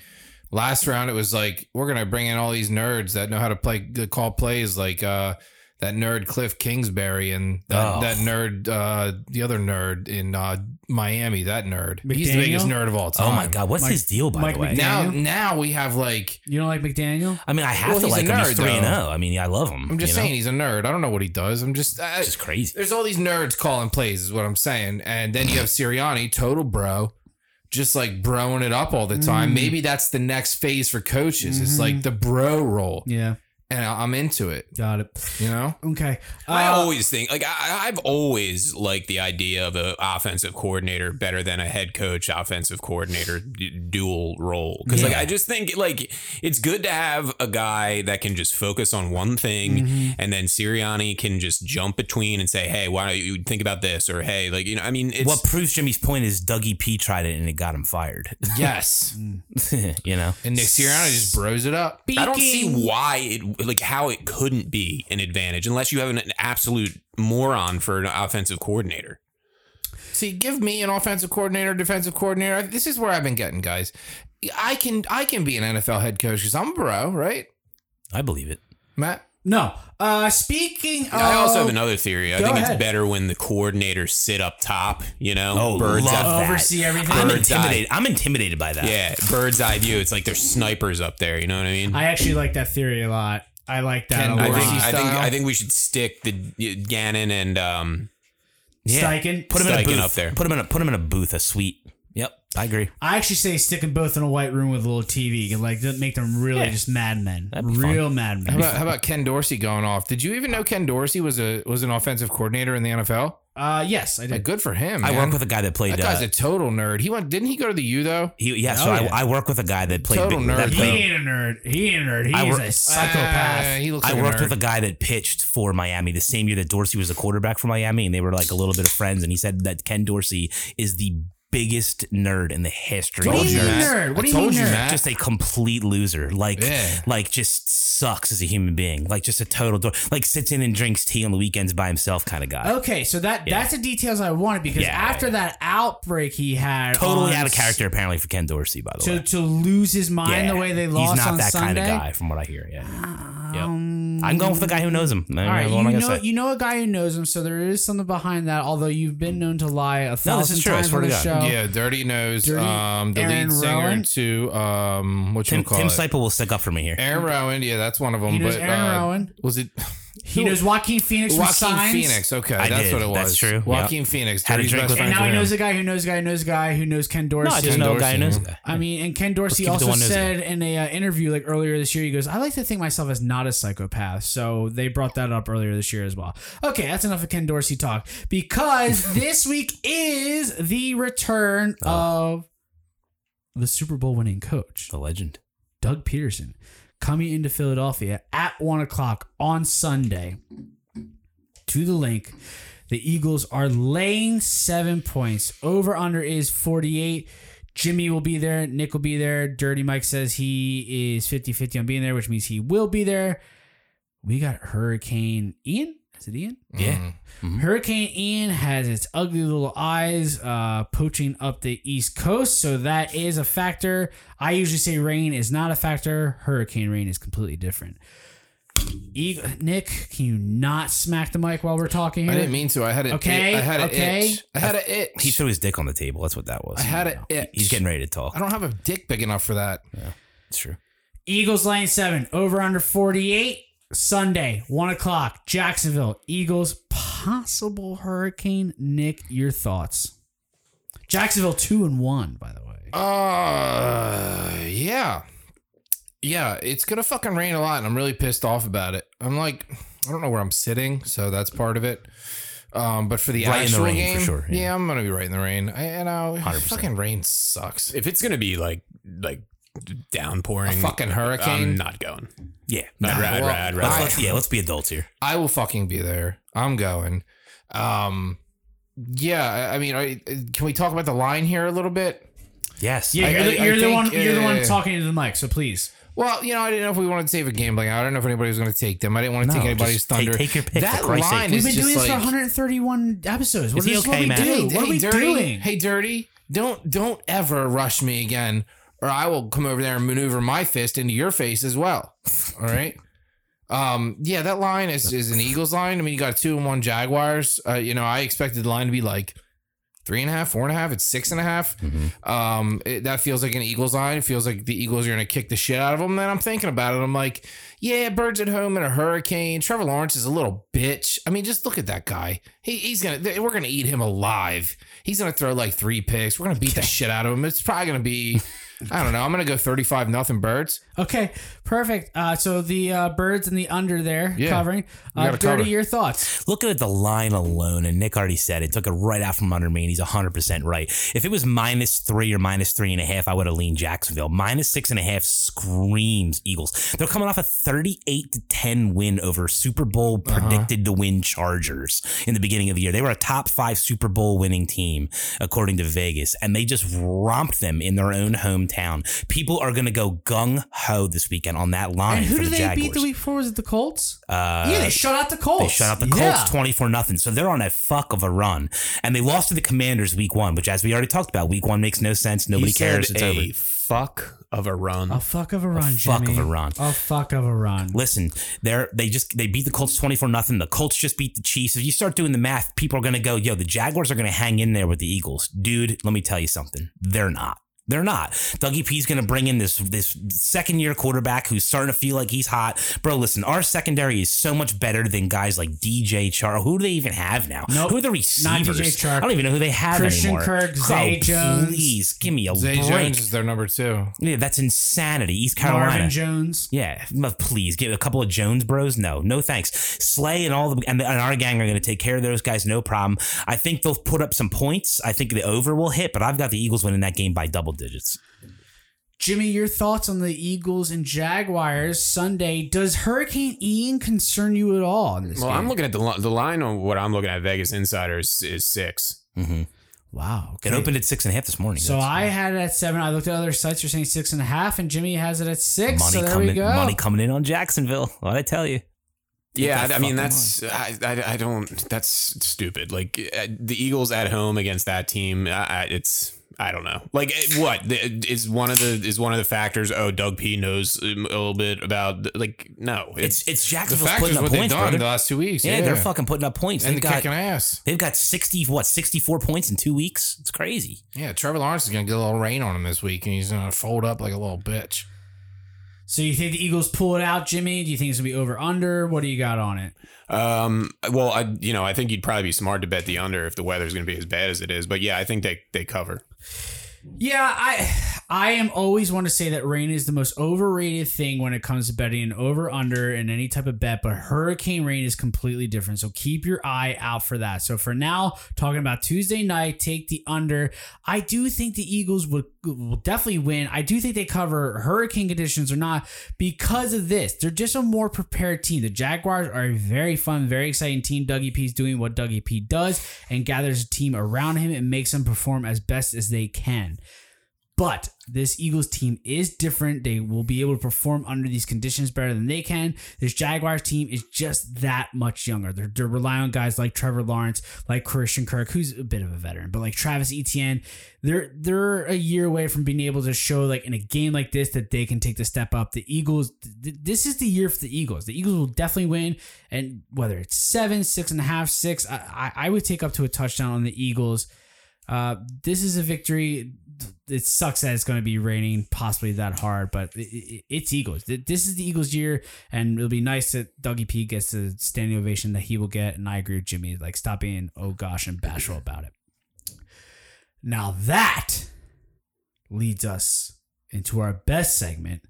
last round it was like we're gonna bring in all these nerds that know how to play the call plays like uh that nerd Cliff Kingsbury and that, Oh. that nerd, uh, the other nerd in uh, Miami. That nerd. He's the biggest nerd of all time. Oh my god, what's Mike- his deal by Mike the way? McDaniel? Now, now we have like. You don't like McDaniel? I mean, I have Well, to he's a like him. He's three and zero. I mean, I love him. I'm just you know? saying he's a nerd. I don't know what he does. I'm just. I, just crazy. There's all these nerds calling plays, is what I'm saying. And then you have Sirianni, total bro, just like broing it up all the time. Mm. Maybe that's the next phase for coaches. It's Mhm. like the bro role. Yeah, And I- I'm into it, got it. you know? Okay. I Uh, always think like I, I've always liked the idea of an offensive coordinator better than a head coach offensive coordinator d- dual role because like I just think like it's good to have a guy that can just focus on one thing Mm-hmm. and then Sirianni can just jump between and say hey why don't you think about this or hey like you know I mean it's what proves Jimmy's point is Dougie P tried it and it got him fired. Yes. <laughs> you know, And Nick Sirianni just bros it up. I don't see why it like how it couldn't be an advantage unless you have an, an absolute moron for an offensive coordinator. See, give me an offensive coordinator, defensive coordinator. This is where I've been getting guys. I can I can be an NFL head coach because I'm a bro, right? I believe it. Matt? No. Uh, speaking. I also have another theory. I think ahead. it's better when the coordinators sit up top. You know, Oh, bird's love eye. that. oversee everything. I'm Bird's eye. intimidated. I'm intimidated by that. Yeah, bird's eye view. It's like there's snipers up there. You know what I mean? I actually like that theory a lot. I like that Ken a I lot. think I think. I think we should stick the Gannon and um Yeah. Steichen. Put him in a booth. up there. Put him in a put him in a booth. A suite. Yep, I agree. I actually say stick them both in a white room with a little TV and like that make them really Yeah. just madmen, That'd fun. real madmen. How about, how about Ken Dorsey going off? Did you even know Ken Dorsey was a was an offensive coordinator in the NFL? uh, yes, I Like, did. good for him. I man. work with a guy that played. that guy's uh, a total nerd. He went. Didn't he go to the U though? he, yeah, so Oh, I, yeah. I work with a guy that played. Total big- nerd, that He though. ain't a nerd. He ain't a nerd. He's work- a Uh, psychopath. he looks I like worked a with a guy that pitched for Miami the same year that Dorsey was the quarterback for Miami, and they were like a little bit of friends. And he said that Ken Dorsey is the biggest nerd in the history What of do you mean nerd? What I do you told mean you, nerd? Matt. Just a complete loser, like Yeah. like just sucks as a human being, like just a total dor- like sits in and drinks tea on the weekends by himself kind of guy. Okay, so that Yeah. that's the details I wanted because Yeah, after yeah. that outbreak he had, totally on out of character apparently for Ken Dorsey, by the to way. to lose his mind Yeah. the way they lost He's not on that Sunday. kind of guy, from what I hear. Yeah, yep. I'm going with the guy who knows him. All right, what am I you know you know a guy who knows him, so there is something behind that. Although you've been known to lie a thousand No, this is true, times swear on the God. show. Yeah, Dirty Knows. Dirty- um, the Aaron lead singer Rowan? to um, what you Tim, call Tim it? Seipel will stick up for me here. Aaron Rowan. Yeah, that's one of them. He knows but Aaron uh, Rowan. Was it <laughs> He knows Joaquin Phoenix from Joaquin Signs. Phoenix? Okay, I that's did. what it was. That's true. Joaquin Yep. Phoenix. Had a Dirty's drink best with And now he knows a guy who knows a guy who knows a guy who knows Ken Dorsey. No, I just Ken know a guy who knows a guy. I mean, and Ken Dorsey keep it to also said in a uh, interview like earlier this year, he goes, "I like to think myself as not a psychopath." So they brought that up earlier this year as well. Okay, that's enough of Ken Dorsey talk because <laughs> this week is the return Oh. of the Super Bowl winning coach The legend. Doug Pederson coming into Philadelphia at one o'clock on Sunday. To the link, the Eagles are laying seven points. Over under is 48. Jimmy will be there. Nick will be there. Dirty Mike says he is 50 50 on being there, which means he will be there. We got Hurricane Ian. Is it Ian? Yeah. Hurricane Ian has its ugly little eyes uh, poaching up the East Coast, so that is a factor. I usually say rain is not a factor. Hurricane rain is completely different. E- Nick, can you not smack the mic while we're talking I didn't mean to. I had it. Okay, I had it. okay. Itch. I had it. Itch. He threw his dick on the table. That's what that was. I had it. Itch. He's getting ready to talk. I don't have a dick big enough for that. It's true. Eagles lane seven, over under 48. Sunday, one o'clock, Jacksonville. Eagles, possible hurricane. Nick, your thoughts? Jacksonville two and one, by the way. Uh, yeah, yeah. It's gonna fucking rain a lot, and I'm really pissed off about it. I'm like, I don't know where I'm sitting, so that's part of it. Um, but for the Right in the actual rain, game, for sure, Yeah. yeah. I'm gonna be right in the rain. I, you know, 100%. fucking rain sucks. if it's gonna be like like downpouring, A fucking hurricane? I'm not going. Yeah. I'd rad, well, rad, Let's, rad. let's- yeah, let's be adults here. I will fucking be there. I'm going. Um, yeah. I I mean, I, can we talk about the line here a little bit? Yes. Yeah, I- you're, the, I- I you're the think, one. You're the one talking into the mic, so please. Well, you know, I didn't know if we wanted to save a gambling. I don't know if anybody was going to take them. I didn't want to No, take anybody's just take- thunder. take your pick, That for Christ's sake. line We've is been just doing this like, for 131 episodes. What Is he is, what okay, we Matt? do? Hey, what hey, are we dirty, doing? Hey, dirty! Don't don't ever rush me again, or I will come over there and maneuver my fist into your face as well. <laughs> All right. Um, yeah, that line is, is an Eagles line. I mean, you got two and one Jaguars. Uh, you know, I expected the line to be like three and a half, four and a half. It's six and a half. Um, it, that feels like an Eagles line. It feels like the Eagles are going to kick the shit out of them. Then I'm thinking about it. I'm like, yeah, birds at home in a hurricane. Trevor Lawrence is a little bitch. I mean, just look at that guy. He, he's gonna. We're gonna eat him alive. He's gonna throw like three picks. We're gonna beat the <laughs> shit out of him. It's probably gonna be. I don't know. I'm gonna go 35 nothing birds. Okay, perfect. Uh, so the uh, birds and the under there Yeah, covering. we Uh, gotta Dirty, cover. your thoughts? Looking at the line alone, and Nick already said it, took it right out from under me, and he's 100% right. If it was minus three or minus three and a half, I would have leaned Jacksonville. Minus six and a half screams Eagles. They're coming off a 38 to 10 win over Super Bowl predicted to win Chargers in the beginning of the year. They were a top five Super Bowl winning team, according to Vegas, and they just romped them in their own hometown. People are going to go gung ho this weekend on that line And who for did the they Jaguars. beat the week before? Was it the Colts? Uh, yeah, they shut out the Colts. they shut out the Yeah. Colts 24 nothing. So they're on a fuck of a run. And they lost to the Commanders week one, which as we already talked about, week one makes no sense. Nobody He said cares. It's a over. fuck of a run. A fuck of a run, fuck Jimmy. of a run. A fuck of a run. Listen, they're they just they beat the Colts 24 nothing. The Colts just beat the Chiefs. If you start doing the math, people are gonna go, yo, the Jaguars are gonna hang in there with the Eagles. Dude, let me tell you something. They're not. They're not. Dougie P is going to bring in this this second year quarterback who's starting to feel like he's hot. Bro, listen, our secondary is so much better than guys like DJ Chark. Who do they even have now? Nope. Who are the receivers? Not DJ receivers? Chark. I don't even know who they have Christian anymore. Kirk, Zay oh, Jones. Please give me a Zay break. Jones is their number two. Yeah, that's insanity. East Carolina. Marvin Jones. Yeah, m- please give a couple of Jones Bros. No, no thanks. Slay and all the and, the, and our gang are going to take care of those guys, no problem. I think they'll put up some points. I think the over will hit, but I've got the Eagles winning that game by double digits. Jimmy, your thoughts on the Eagles and Jaguars Sunday? Does Hurricane Ian concern you at all in this well, game? I'm looking at the the line on what I'm looking at. Vegas Insiders is six. Mm-hmm. wow. It opened at six and a half this morning. So That's- I had it at seven. I looked at other sites. You're saying six and a half, and Jimmy has it at six. money so there coming, we go. money coming in on Jacksonville. What I tell you? Yeah, that I mean that's I, I, I don't that's stupid. Like uh, the Eagles at home against that team, I, I, it's I don't know. Like what is one of the is one of the factors? Oh, Doug P knows um, a little bit about like no, It's it's The Jacksonville's putting up what they've points, done brother. the last two weeks. yeah, Yeah, they're fucking putting up points. and They've got kicking ass. they've got sixty what sixty four points in two weeks. It's crazy. Yeah, Trevor Lawrence is gonna get a little rain on him this week, and he's gonna fold up like a little bitch. So you think the Eagles pull it out, Jimmy? Do you think it's gonna be over under? What do you got on it? Um. Well, I you know I think you'd probably be smart to bet the under if the weather's going to be as bad as it is. But yeah, I think they they cover. Yeah, I I am always want to say that rain is the most overrated thing when it comes to betting an over under in any type of bet, but hurricane rain is completely different. So keep your eye out for that. So for now, talking about Tuesday night, take the under. I do think the Eagles would will definitely win. I do think they cover hurricane conditions or not because of this. They're just a more prepared team. The Jaguars are a very fun, very exciting team. Dougie P is doing what Dougie P does and gathers a team around him and makes them perform as best as they can. But this Eagles team is different. They will be able to perform under these conditions better than they can. This Jaguars team is just that much younger. They're, they're relying on guys like Trevor Lawrence, like Christian Kirk, who's a bit of a veteran, but like Travis Etienne. They're they're a year away from being able to show like in a game like this that they can take the step up. The Eagles, th- this is the year for the Eagles. The Eagles will definitely win, and whether it's seven, six and a half, six, I, I, I would take up to a touchdown on the Eagles. Uh, this is a victory. It sucks that it's going to be raining possibly that hard, but it, it, it's Eagles. This is the Eagles' year, and it'll be nice that Dougie P gets the standing ovation that he will get. And I agree with Jimmy. Like, stop being oh gosh and bashful about it. Now that leads us into our best segment.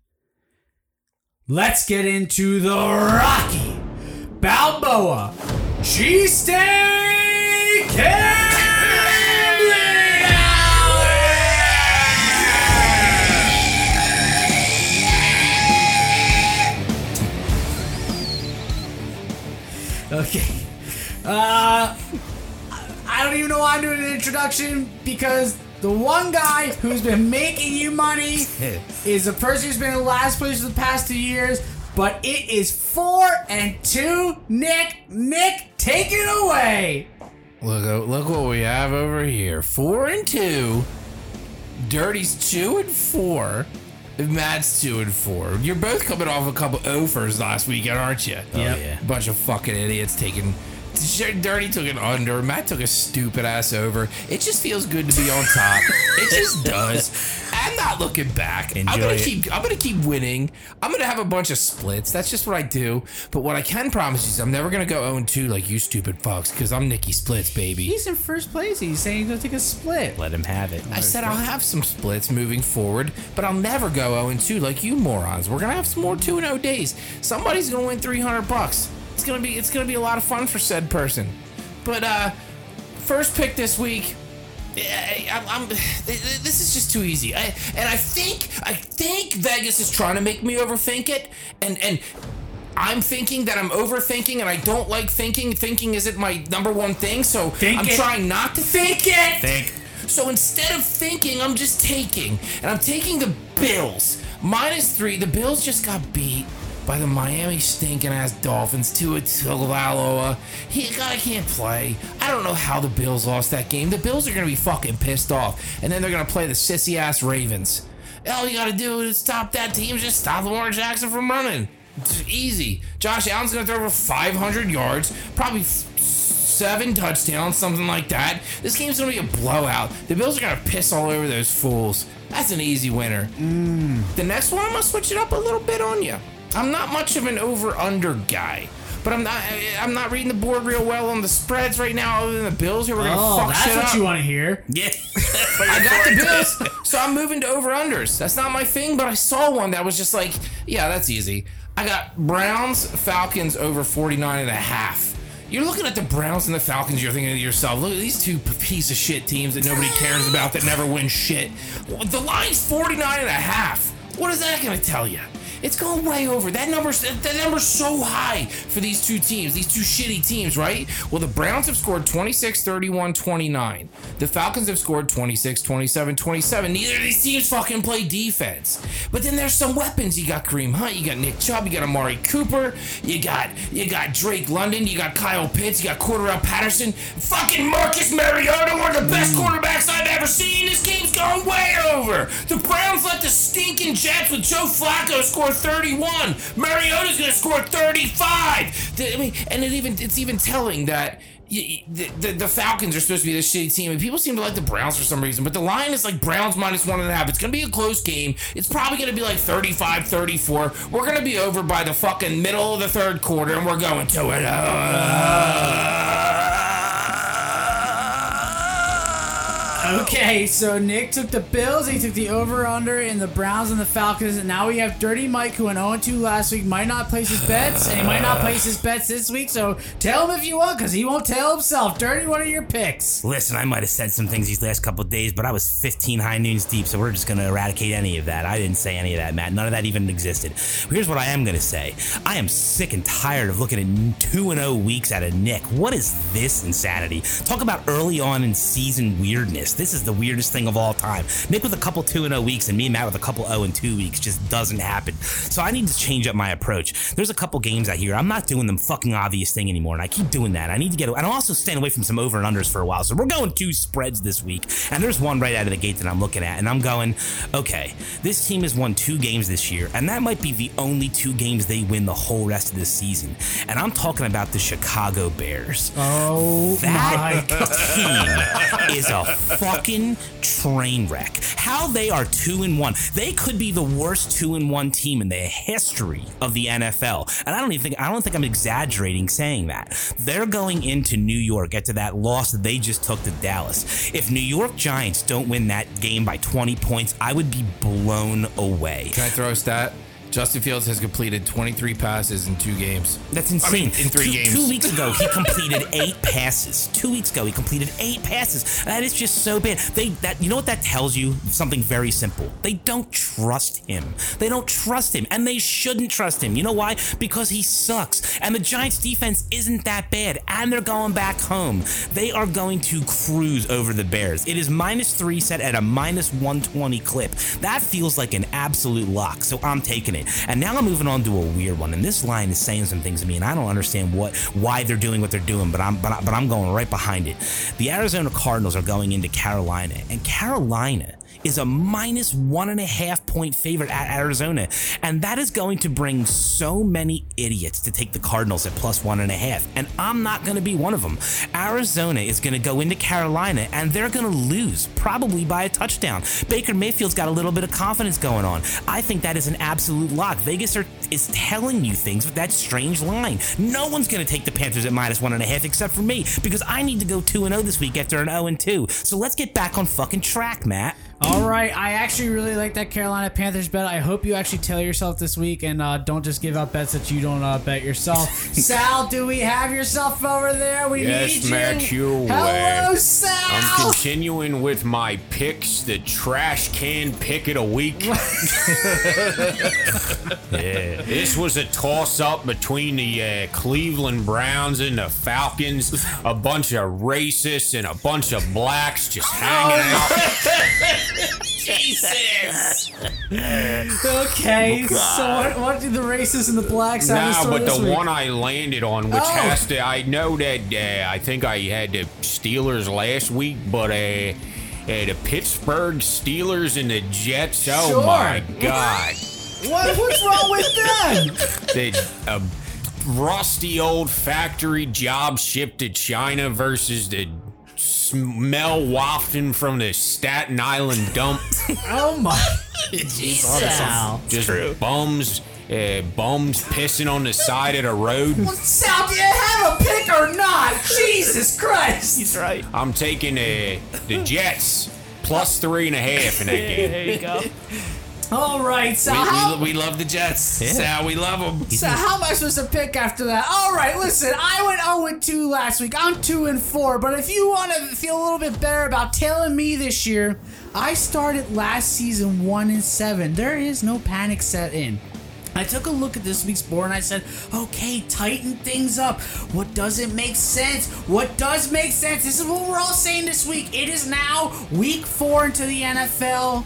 Let's get into the Rocky Balboa Cheesesteak Okay. Uh, I don't even know why I'm doing an introduction because the one guy who's been making you money <laughs> is the person who's been in last place for the past two years. But it is four and two. Nick, Nick, take it away. Look, look what we have over here. Four and two. Dirty's two and four. Matt's two and four. You're both coming off a couple offers last weekend, aren't you? Oh, yeah. Bunch of fucking idiots taking. Dirty took an under. Matt took a stupid ass over. It just feels good to be on top. it just <laughs> does. I'm not looking back. I'm gonna it. keep. I'm gonna keep winning. I'm gonna have a bunch of splits. That's just what I do. But what I can promise you is I'm never gonna go 0 2 like you stupid fucks because I'm Nicky Splits, baby. He's in first place. He's saying he's gonna take a split. Let him have it. I said I'll have some splits moving forward, but I'll never go 0 2 like you morons. We're gonna have some more 2 0 days. Somebody's gonna win 300 bucks. It's gonna be it's gonna be a lot of fun for said person. But uh, first pick this week. I, I'm, I'm, this is just too easy. I, and I think I think Vegas is trying to make me overthink it, and and I'm thinking that I'm overthinking, and I don't like thinking. Thinking isn't my number one thing, so Think I'm it. trying not to think it. Think. So instead of thinking, I'm just taking. And I'm taking the Bills. Minus three. The Bills just got beat by the Miami stinking ass Dolphins Tua Tagovailoa. He guy can't play. I don't know how the Bills lost that game. The Bills are gonna be fucking pissed off. And then they're gonna play the sissy ass Ravens. All you gotta do is stop that team. Just stop Lamar Jackson from running. It's easy. Josh Allen's gonna throw for 500 yards, probably f- seven touchdowns, something like that. This game's gonna be a blowout. The Bills are gonna piss all over those fools. That's an easy winner. Mm. The next one, I'm gonna switch it up a little bit on you. I'm not much of an over/under guy, but I'm not. I'm not reading the board real well on the spreads right now, other than the Bills Here we're gonna Oh, fuck that's what you want to hear. Yeah. <laughs> I got the Bills, so I'm moving to over unders. That's not my thing, but I saw one that was just like, yeah, that's easy. I got Browns, Falcons over 49 and a half. You're looking at the Browns and the Falcons, you're thinking to yourself, look at these two piece of shit teams that nobody cares about that never win shit. The line's 49 and a half. What is that going to tell you? It's going way over. That number's that number's so high for these two teams, these two shitty teams, right? Well, the Browns have scored 26, 31, 29. The Falcons have scored 26, 27, 27. Neither of these teams fucking play defense. But then there's some weapons. You got Kareem Hunt, you got Nick Chubb, you got Amari Cooper, you got you got Drake London, you got Kyle Pitts, you got Cordarrelle Patterson, fucking Marcus Mariota, one of the best mm. quarterbacks I've ever seen. This game's going way over. The Browns let the stinking Jets with Joe Flacco score 31. Mariota's gonna score 35. The- I mean, and it even it's even telling that. The, the, the Falcons are supposed to be this shitty team, and people seem to like the Browns for some reason. But the line is like Browns minus one and a half. It's going to be a close game. It's probably going to be like 35 34. We're going to be over by the fucking middle of the third quarter, and we're going to it. Uh, Okay, so Nick took the Bills, he took the over/under in the Browns and the Falcons, and now we have Dirty Mike, who went 0-2 last week, might not place his bets, and he might not place his bets this week. So tell him if you want, because he won't tell himself. Dirty, what are your picks? Listen, I might have said some things these last couple days, but I was 15 high noons deep, so we're just going to eradicate any of that. I didn't say any of that, Matt. None of that even existed. Here's what I am going to say I am sick and tired of looking at 2 and 0 weeks out of Nick. What is this insanity? Talk about early on in season weirdness. This is the weirdest thing of all time. Nick with a couple 2 and 0 weeks, and me and Matt with a couple 0 and 2 weeks just doesn't happen. So I need to change up my approach. There's a couple games out here. I'm not doing the fucking obvious thing anymore, and I keep doing that. I need to get, and I'm also staying away from some over and unders for a while. So we're going two spreads this week, and there's one right out of the gate that I'm looking at, and I'm going, okay, this team has won two games this year, and that might be the only two games they win the whole rest of this season. And I'm talking about the Chicago Bears. Oh That <laughs> team is a fucking train wreck. How they are two and one. They could be the worst two and one team in the history of the NFL. And I don't even think I don't think I'm exaggerating saying that. They're going into New York after that loss that they just took to Dallas. If New York Giants don't win that game by 20 points, I would be blown away. Can I throw a stat? Justin Fields has completed 23 passes in two games. That's insane. in three two, games. Two weeks ago, he completed <laughs> eight passes. Two weeks ago, he completed eight passes. That is just so bad. They that you know what that tells you? Something very simple. They don't trust him. They don't trust him, and they shouldn't trust him. You know why? Because he sucks. And the Giants' defense isn't that bad, and they're going back home. They are going to cruise over the Bears. It is minus three set at a minus 120 clip. That feels like an absolute lock. So I'm taking it. And now I'm moving on to a weird one. And this line is saying some things to me, and I don't understand what why they're doing what they're doing, but I'm but, I, but I'm going right behind it. The Arizona Cardinals are going into Carolina, and Carolina is a minus one and a half point favorite at Arizona. And that is going to bring so many idiots to take the Cardinals at plus one and a half. And I'm not going to be one of them. Arizona is going to go into Carolina and they're going to lose, probably by a touchdown. Baker Mayfield's got a little bit of confidence going on. I think that is an absolute lock. Vegas are, is telling you things with that strange line. No one's going to take the Panthers at minus one and a half except for me because I need to go 2 and 0 this week after an 0 and 2. So let's get back on fucking track, Matt. All right, I actually really like that Carolina Panthers bet. I hope you actually tell yourself this week and uh, don't just give out bets that you don't uh, bet yourself. <laughs> Sal, do we have yourself over there? We Yes, need you. Hello, uh, Sal. I'm continuing with my picks, the trash can pick of the week. <laughs> Yeah. This was a toss up between the uh, Cleveland Browns and the Falcons. A bunch of racists and a bunch of blacks just hanging out. <laughs> Jesus. okay, so what, what do the racists and the blacks have in Nah, store but this the week? one I landed on, which Oh. has to, I know that uh, I think I had the Steelers last week, but uh, uh, the Pittsburgh Steelers and the Jets. Oh Sure. my God. What, what's wrong with them? the uh, rusty old factory job shipped to China versus the smell wafting from the Staten Island dump. <laughs> Oh my. Sal. Just bums, uh, bums pissing on the side of the road. Sal, do you have a pick or not? Jesus Christ. He's right. I'm taking uh, the Jets plus three and a half in that <laughs> game. There you go. All right, We, Sal. how, we, we love the Jets. Sal, we love them. So how am I supposed to pick after that? All right, listen, I went 0 and 2 last week. I'm 2 and 4, but if you want to feel a little bit better about tailing me this year, I started last season 1 and 7. There is no panic set in. I took a look at this week's board and I said, okay, tighten things up. What doesn't make sense? What does make sense? This is what we're all saying this week. It is now week four into the NFL.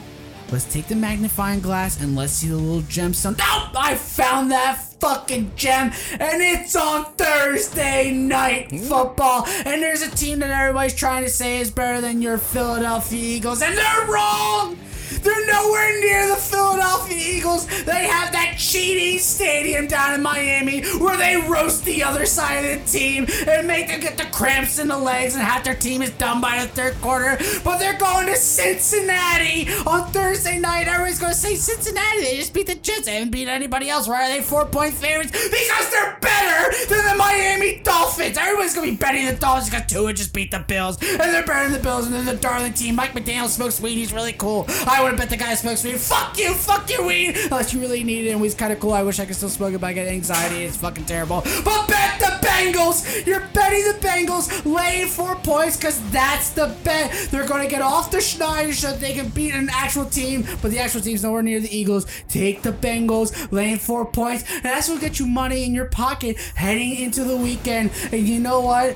Let's take the magnifying glass and let's see the little gemstone. Oh, I found that fucking gem, and it's on Thursday night hmm? football. And there's a team that everybody's trying to say is better than your Philadelphia Eagles, and they're wrong. They're nowhere near the Philadelphia Eagles. They have that cheating stadium down in Miami where they roast the other side of the team and make them get the cramps in the legs and half their team is done by the third quarter. But they're going to Cincinnati on Thursday night. Everybody's going to say Cincinnati. They just beat the Jets. They haven't beat anybody else. Why are they four point favorites? Because they're better than the Miami Dolphins. Everybody's going to be betting the Dolphins because Tua just beat the Bills. And they're better than the Bills. And they're the darling team. Mike McDaniel smokes weed. He's really cool. I would have bet the guy smokes weed. Fuck you. Fuck your weed. Oh, Unless you really need it and weed's kind of cool. I wish I could still smoke it, but I get anxiety. It's fucking terrible. But bet the Bengals. You're betting the Bengals laying four points because that's the bet. They're going to get off the Schneider so they can beat an actual team, but the actual team's nowhere near the Eagles. Take the Bengals laying four points, and that's what get you money in your pocket heading into the weekend. And you know what?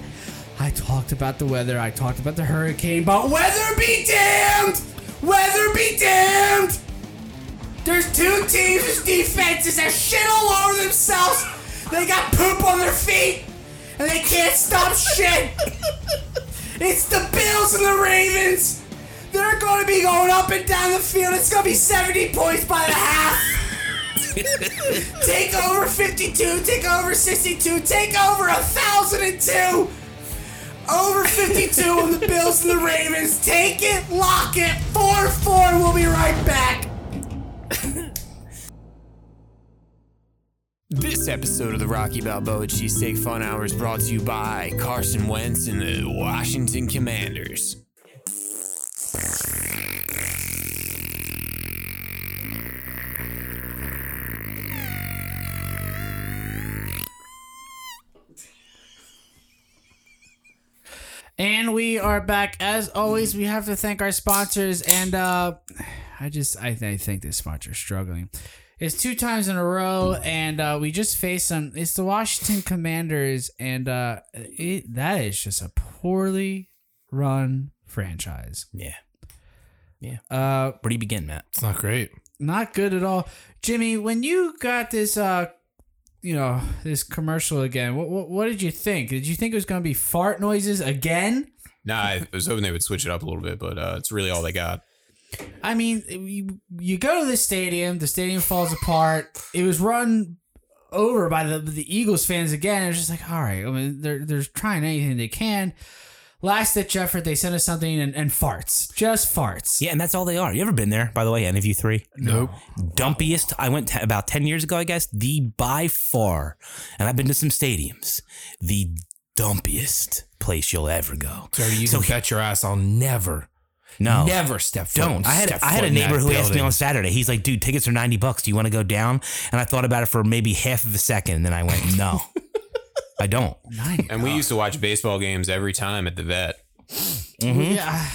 I talked about the weather. I talked about the hurricane, but weather be damned! Weather be damned! There's two teams whose defenses have shit all over themselves. They got poop on their feet, and they can't stop shit. It's the Bills and the Ravens. They're going to be going up and down the field. It's going to be 70 points by the half. <laughs> take over 52. Take over 62. Take over 1,002. Over 52 on the Bills and the Ravens. Take it, lock it. 4 4. We'll be right back. This episode of the Rocky Balboa Cheesesteak Fun Hour is brought to you by Carson Wentz and the Washington Commanders. And we are back. As always, we have to thank our sponsors. And uh, I just, I, I think this sponsor's struggling. It's two times in a row, and uh, we just faced them. It's the Washington Commanders, and uh, it, that is just a poorly run franchise. Yeah. Yeah. Uh, Where do you begin, Matt? It's not great. not good at all. Jimmy, when you got this, uh, you know, this commercial again, what, what, what did you think? Did you think it was going to be fart noises again? Nah, I was hoping they would switch it up a little bit, but uh, it's really all they got. I mean, you, you go to the stadium, the stadium falls apart. It was run over by the the Eagles fans again. It's just like, all right, I mean, they're they're trying anything they can. Last ditch effort, they sent us something and, and farts, just farts. Yeah, and that's all they are. You ever been there, by the way, any of you three? Nope. Dumpiest. I went t- about 10 years ago, I guess. The by far, and I've been to some stadiums, the dumpiest place you'll ever go. Sorry, you So can bet your ass I'll never, No. never step foot. Don't. I had step I had a neighbor who asked me on Saturday. He's like, "Dude, tickets are ninety bucks. Do you want to go down?" And I thought about it for maybe half of a second, and then I went, "No, <laughs> I don't." Nine. And we used to watch baseball games every time at the vet. Mm-hmm. Yeah.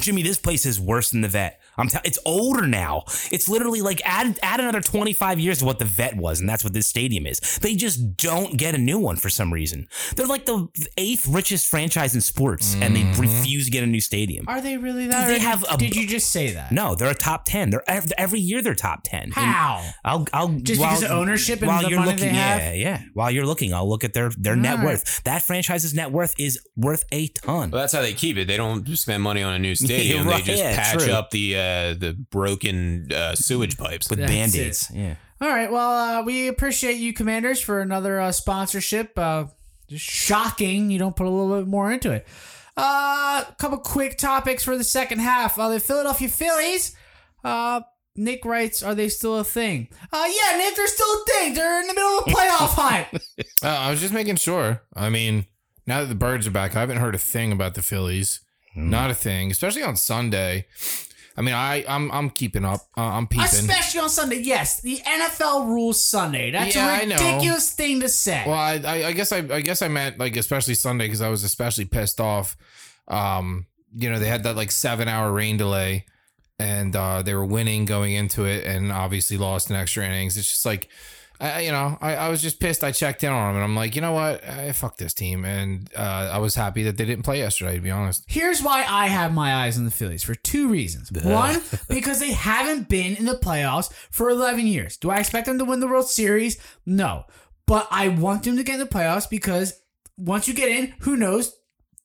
Jimmy, this place is worse than the vet. I'm t- it's older now. It's literally like add add another 25 years to what the vet was, and that's what this stadium is. They just don't get a new one for some reason. They're like the eighth richest franchise in sports, and they refuse to get a new stadium. Are they really that? They rich? have a- Did you just say that? No, they're a top 10. They're every year they're top 10. And How? I'll I'll Just because of ownership and while the you're money looking, they have? yeah, yeah. While you're looking, I'll look at their their net Alright. worth. That franchise's net worth is worth a ton. Well, that's how they keep it. They don't spend money on a new <laughs> stadium. right, they just yeah, patch true. up the uh, the broken uh, sewage pipes. with That's band-aids. Yeah. All right. Well, uh, we appreciate you, Commanders, for another uh, sponsorship. Uh, just shocking you don't put a little bit more into it. Uh, a couple quick topics for the second half. Uh, the Philadelphia Phillies. Uh, Nick writes, "Are they still a thing?" Uh, yeah, Nick, they're still a thing. They're in the middle of a playoff <laughs> hunt. Uh, I was just making sure. I mean, now that the birds are back, I haven't heard a thing about the Phillies. Hmm. Not a thing, especially on Sunday. I mean, I I'm I'm keeping up. Uh, I'm peeping. Especially on Sunday. Yes, the NFL rules Sunday. That's Yeah, a I know. ridiculous thing to say. Well, I, I, I guess I, I guess I meant like especially Sunday because I was especially pissed off. Um, you know, they had that like seven hour rain delay, and uh, they were winning going into it, and obviously lost in extra innings. It's just like, I, I- you know, I, I was just pissed. I checked in on them, and I'm like, you know what, I, fuck this team, and uh, I was happy that they didn't play yesterday. To be honest, Here's why I have my eyes on the Phillies for two reasons. One, because they haven't been in the playoffs for 11 years. Do I expect them to win the World Series? No. But I want them to get in the playoffs because once you get in, who knows?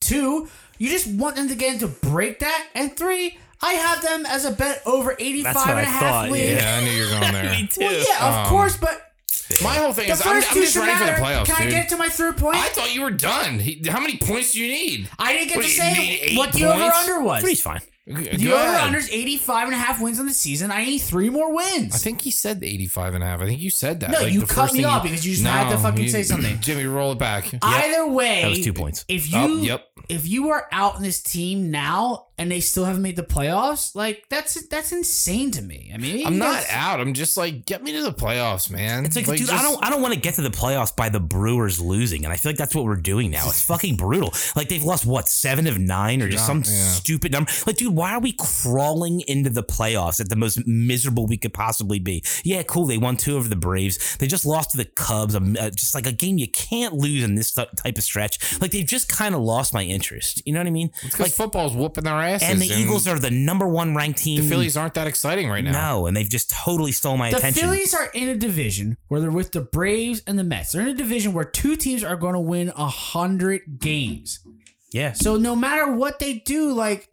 Two, you just want them to get in to break that. And three, I have them as a bet over 85 That's what and a I half thought, wins. yeah, I knew you were going <laughs> there. Me too. Well, yeah, of Um, course, but My whole thing the is, I'm, first I'm two just should ready for the matter. playoffs, Can I dude. get to my third point? I thought you were done. He, how many points do you need? I didn't get What, to say what the points? over-under was. Three's fine. The Go over under is 85 and a half wins on the season. I need three more wins. I think he said 85 and a half. I think you said that. No, Like, you the cut first me thing off because you just had to fucking say something. <laughs> Jimmy, roll it back. Either way, That was two points. If you, Oh, yep. if you are out in this team now and they still haven't made the playoffs, like that's that's insane to me. I mean, I'm not guys- out. I'm just like, get me to the playoffs, man. It's like, dude, just- I don't, I don't want to get to the playoffs by the Brewers losing, and I feel like that's what we're doing now. It's fucking brutal. Like they've lost what seven of nine, or just Yeah, some yeah. stupid number. Like, dude, why are we crawling into the playoffs at the most miserable we could possibly be? Yeah, cool. They won two over the Braves. They just lost to the Cubs. Uh, just like a game you can't lose in this type of stretch. Like they've just kind of lost my interest. You know what I mean? It's Because Like, football's whooping their asses. and the Eagles are the number one ranked team. The Phillies aren't that exciting right now. No, and they've just totally stole my The attention. The Phillies are in a division where they're with the Braves and the Mets. They're in a division where two teams are going to win a hundred games. yeah. So no matter what they do, like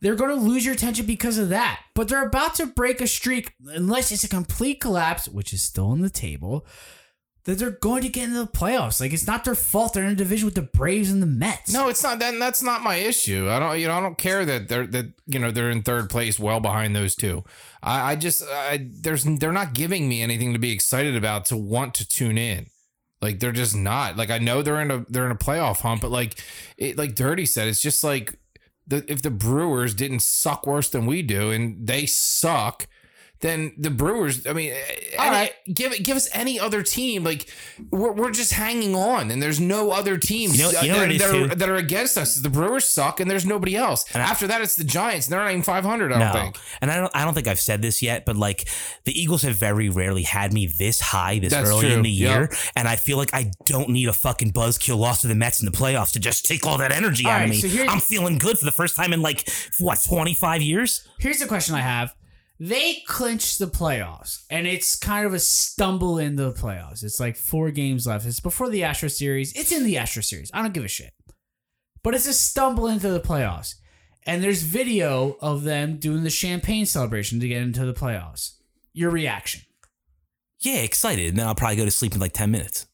they're going to lose your attention because of that. But they're about to break a streak, unless it's a complete collapse, which is still on the table. That they're going to get into the playoffs. Like it's not their fault. They're in a division with the Braves and the Mets. No, it's not. That that's not my issue. I don't. You know, I don't care that they're that you know they're in third place, well behind those two. I, I just I, there's they're not giving me anything to be excited about to want to tune in. Like they're just not. Like I know they're in a they're in a playoff hunt, but like it like Dirty said, it's just like the if the Brewers didn't suck worse than we do, and they suck. Then the Brewers, I mean, All any- right. give give us any other team. Like we're, we're just hanging on, and there's no other teams You know- you know what it is, that, are, that are against us. The Brewers suck, and there's nobody else. And after that, it's the Giants. And they're not even 500. I don't think. And I don't I don't think I've said this yet, but like the Eagles have very rarely had me this high this That's early in true. the year. Yep. And I feel like I don't need a fucking buzzkill loss to the Mets in the playoffs to just take all that energy All out right, of me. so I'm feeling good for the first time in like what, twenty five years? Here's the question I have. They clinched the playoffs, and it's kind of a stumble in the playoffs. It's like four games left. It's before the Astro series. It's in the Astro series. I don't give a shit. But it's a stumble into the playoffs. and there's video of them doing the champagne celebration to get into the playoffs. Your reaction? Yeah, excited. And then I'll probably go to sleep in like 10 minutes.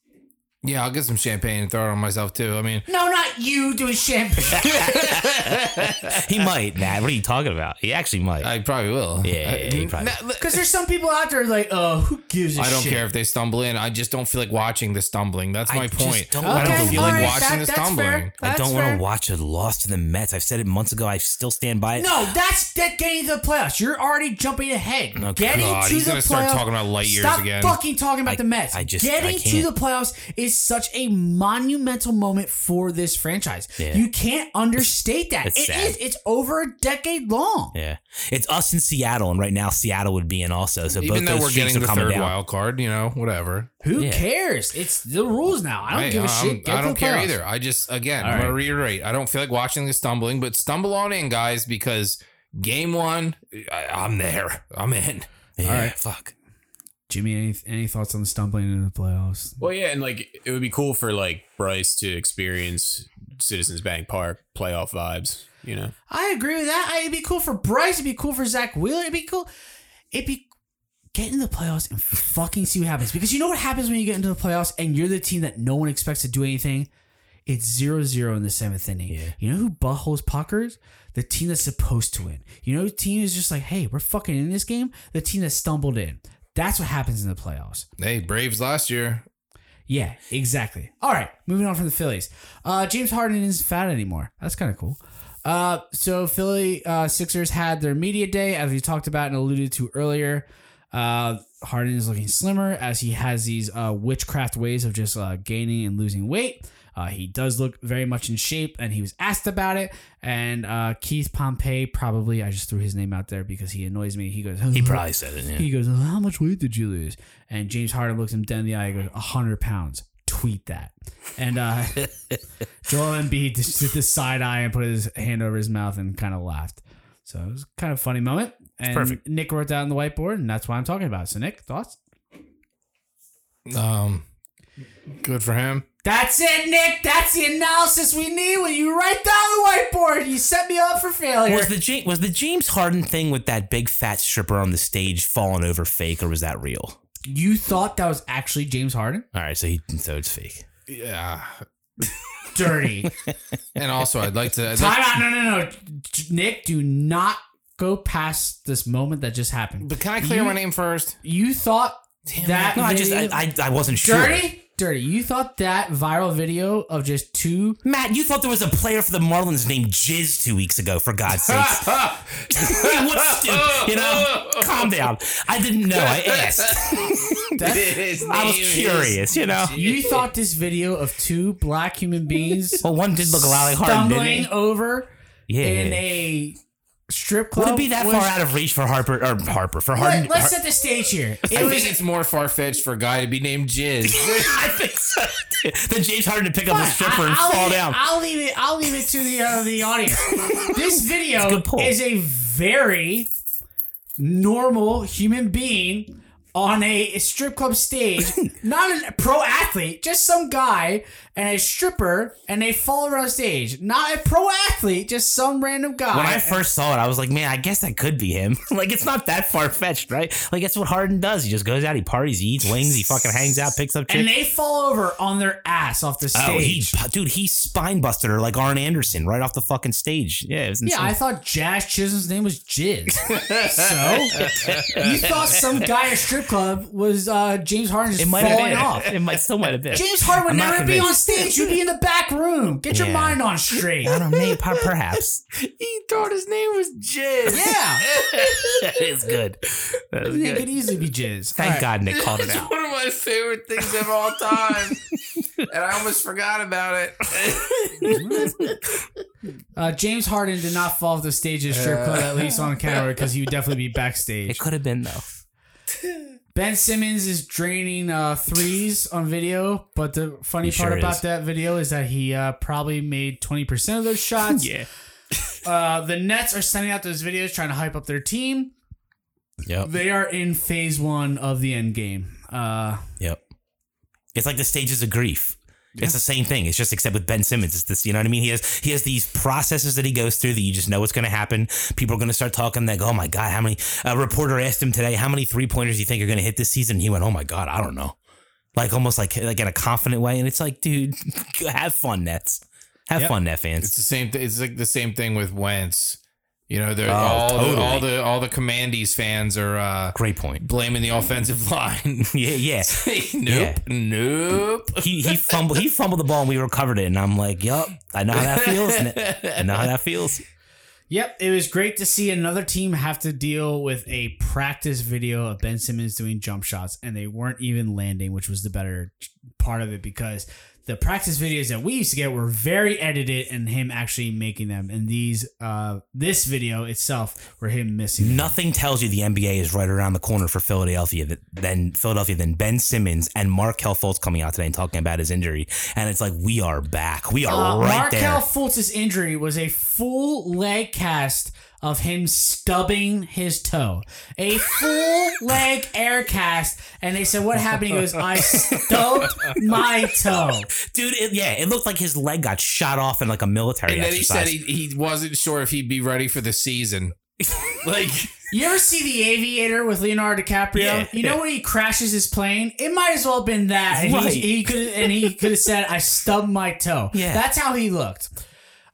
Yeah, I'll get some champagne and throw it on myself too. I mean, No, not you doing champagne. <laughs> He might, Nat. What are you talking about? He actually might. I probably will. Yeah, yeah, he uh, probably- Because there's some people out there like, oh, who gives a I don't shit? care if they stumble in. I just don't feel like watching the stumbling. That's I my just point. don't I wanna don't do feel like Alright, watching that- the that's stumbling. fair. I That's don't want fair. to watch a loss to the Mets. I've said it months ago. I still stand by it. No, that's that getting to the playoffs. You're already jumping ahead. Oh, getting God, to he's the gonna playoffs. start talking about light years Stop again. fucking talking about I- the Mets. I just- getting I to can't. the playoffs is such a monumental moment for this franchise. Yeah. You can't understate that. It's It sad. is. It's over a decade long. Yeah, it's us in Seattle, and right now Seattle would be in also. So Even both though those we're streaks getting the third down. wild card, you know, whatever. Who Yeah. cares? It's the rules now. I don't Hey, give a I'm- shit. Get I don't care playoffs. either. I just again, All I'm gonna reiterate. I don't feel like watching the stumbling, but stumble on in, guys, because game one, I, I'm there. I'm in. Yeah, All right. fuck. Jimmy, any any thoughts on the stumbling into the playoffs? Well, yeah, and like it would be cool for like Bryce to experience Citizens Bank Park playoff vibes. You know, I agree with that. I- It'd be cool for Bryce. It'd be cool for Zack Wheeler. It'd be cool. It'd be get in the playoffs and fucking see what happens. Because you know what happens when you get into the playoffs and you're the team that no one expects to do anything? It's 0 0 in the seventh inning. Yeah. You know who buttholes puckers? The team that's supposed to win. You know, the team is just like, hey, we're fucking in this game. The team that stumbled in. That's what happens in the playoffs. Hey, Braves last year. Yeah, exactly. All right, moving on from the Phillies. Uh, James Harden isn't fat anymore. That's kind of cool. Uh, so Philly uh, Sixers had their media day, as we talked about and alluded to earlier. Uh, Harden is looking slimmer as he has these uh, witchcraft ways of just uh, gaining and losing weight. Uh, he does look very much in shape, and he was asked about it. And uh, Keith Pompey, probably, I just threw his name out there because he annoys me. He goes, He probably said it. Yeah. he goes, How much weight did you lose? And James Harden looks him dead in the eye and goes, 100 pounds. Tweet that. And uh, <laughs> Joel Embiid just did the side eye and put his hand over his mouth and kind of laughed. So it was kind of a funny moment. And perfect. Nick wrote that on the whiteboard, and that's why I'm talking about it. So, Nick, thoughts? Um, good for him. That's it, Nick. That's the analysis we need when you write down the whiteboard. You set me up for failure. Was the Ja- was the James Harden thing with that big fat stripper on the stage falling over fake, or was that real? you thought that was actually James Harden? All right, so he so it's fake. Yeah. <laughs> Dirty. <laughs> And also, I'd like to. I'd like, out. No, no, no. Nick, do not go past this moment that just happened. but can I clear You- my name first? You thought that No, I just I, I I wasn't sure. dirty, dirty. You thought that viral video of just two. Matt, you thought there was a player for the Marlins named Jizz two weeks ago. For God's sakes, <laughs> What's you know, calm down. I didn't know. I asked. <laughs> I was curious. You know. You thought this video of two black human beings <laughs> Well, one did look a lot like Harden, didn't stumbling he? over Yeah. in a strip club. Would it be that was- far out of reach for Harper or Harper for Harden? Let, us set the stage here. It I was think it's more far fetched for a guy to be named Jizz. <laughs> I think so. Then James Harden to pick up a Fine. stripper and I- I'll fall leave it- down. I'll leave it. I'll leave it to the uh, the audience. <laughs> this video good pull. is a very normal human being on a strip club stage, <laughs> not a pro athlete, just some guy and a stripper, and they fall around stage. Not a pro athlete, just some random guy. When I first saw it, I was like, man, I guess that could be him. <laughs> like, it's not that far fetched, right? Like, that's what Harden does. He just goes out, he parties, he eats wings, he fucking hangs out, picks up chicks. and they fall over on their ass off the Oh, he, stage. dude, he spine busted her like Arn Anderson right off the fucking stage. Yeah, it was yeah, I thought Jazz Chisholm's name was Jizz. <laughs> so you thought some guy a strip club was uh, James Harden just it might have falling been. off. It might still might have been. James Harden would I'm never be on stage. You'd be in the back room. Get your Yeah. mind on straight. I don't know, maybe, perhaps. <laughs> he thought his name was Jizz. Yeah, <laughs> that is good. That is Nick good. could easily be Jizz. Thank All right. God Nick called it It's out. one of my favorite things of all time. and I almost forgot about it. <laughs> Uh, James Harden did not fall off the stage at strip club, at least on camera, because he would definitely be backstage. It could have been, though. Ben Simmons is draining uh, threes on video, but the funny He part sure about is. that video is that he uh, probably made 20% of those shots. <laughs> Yeah. <laughs> Uh, the Nets are sending out those videos trying to hype up their team. Yep. They are in phase one of the end game. Uh, Yep. It's like the stages of grief. It's the same thing. It's just except with Ben Simmons. It's this, you know what I mean? He has he has these processes that he goes through that you just know what's going to happen. People are going to start talking. They go, "Oh my god, how many?" A reporter asked him today, "How many three pointers do you think are going to hit this season?" He went, "Oh my god, I don't know." Like almost like like in a confident way, and it's like, dude, <laughs> have fun, Nets. Have Yep. fun, Net It's the same. Th- it's like the same thing with Wentz. You know, they're Oh, all totally. the, all the all the Commanders fans are uh, Great point. blaming the offensive <laughs> line. <laughs> Yeah, <laughs> yeah. nope, nope. He he fumbled he fumbled the ball and we recovered it, and I'm like, yup, I know how that feels. I know how that feels. Yep, it was great to see another team have to deal with a practice video of Ben Simmons doing jump shots, and they weren't even landing, which was the better part of it because the practice videos that we used to get were very edited and him actually making them. And these, uh, this video itself, were him missing. them. Nothing tells you the NBA is right around the corner for Philadelphia. th- Then Philadelphia, then Ben Simmons and Mark Fultz coming out today and talking about his injury, and it's like we are back. We are Uh, right Markelle there. Fultz's injury was a full leg cast of him stubbing his toe. A full <laughs> leg air cast. And they said, What happened? He goes, I stubbed <laughs> my toe. Dude, it, yeah, it looked like his leg got shot off in like a military And then he said he, he wasn't sure if he'd be ready for the season. <laughs> like You ever see The Aviator with Leonardo DiCaprio? Yeah. You know when he crashes his plane? It might as well have been that. And Right. he, he could and he could have said, I stubbed my toe. Yeah. That's how he looked.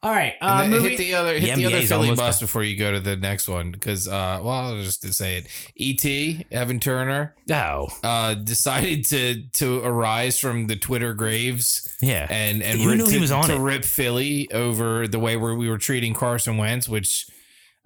All right. Uh, And hit the other hit The the, other NBA's Philly almost bus done. before you go to the next one because uh well I'll just to say it Et Evan Turner oh, uh decided to to arise from the Twitter graves yeah. and and Who rip, knew he to, was on to it? rip Philly over the way where we were treating Carson Wentz which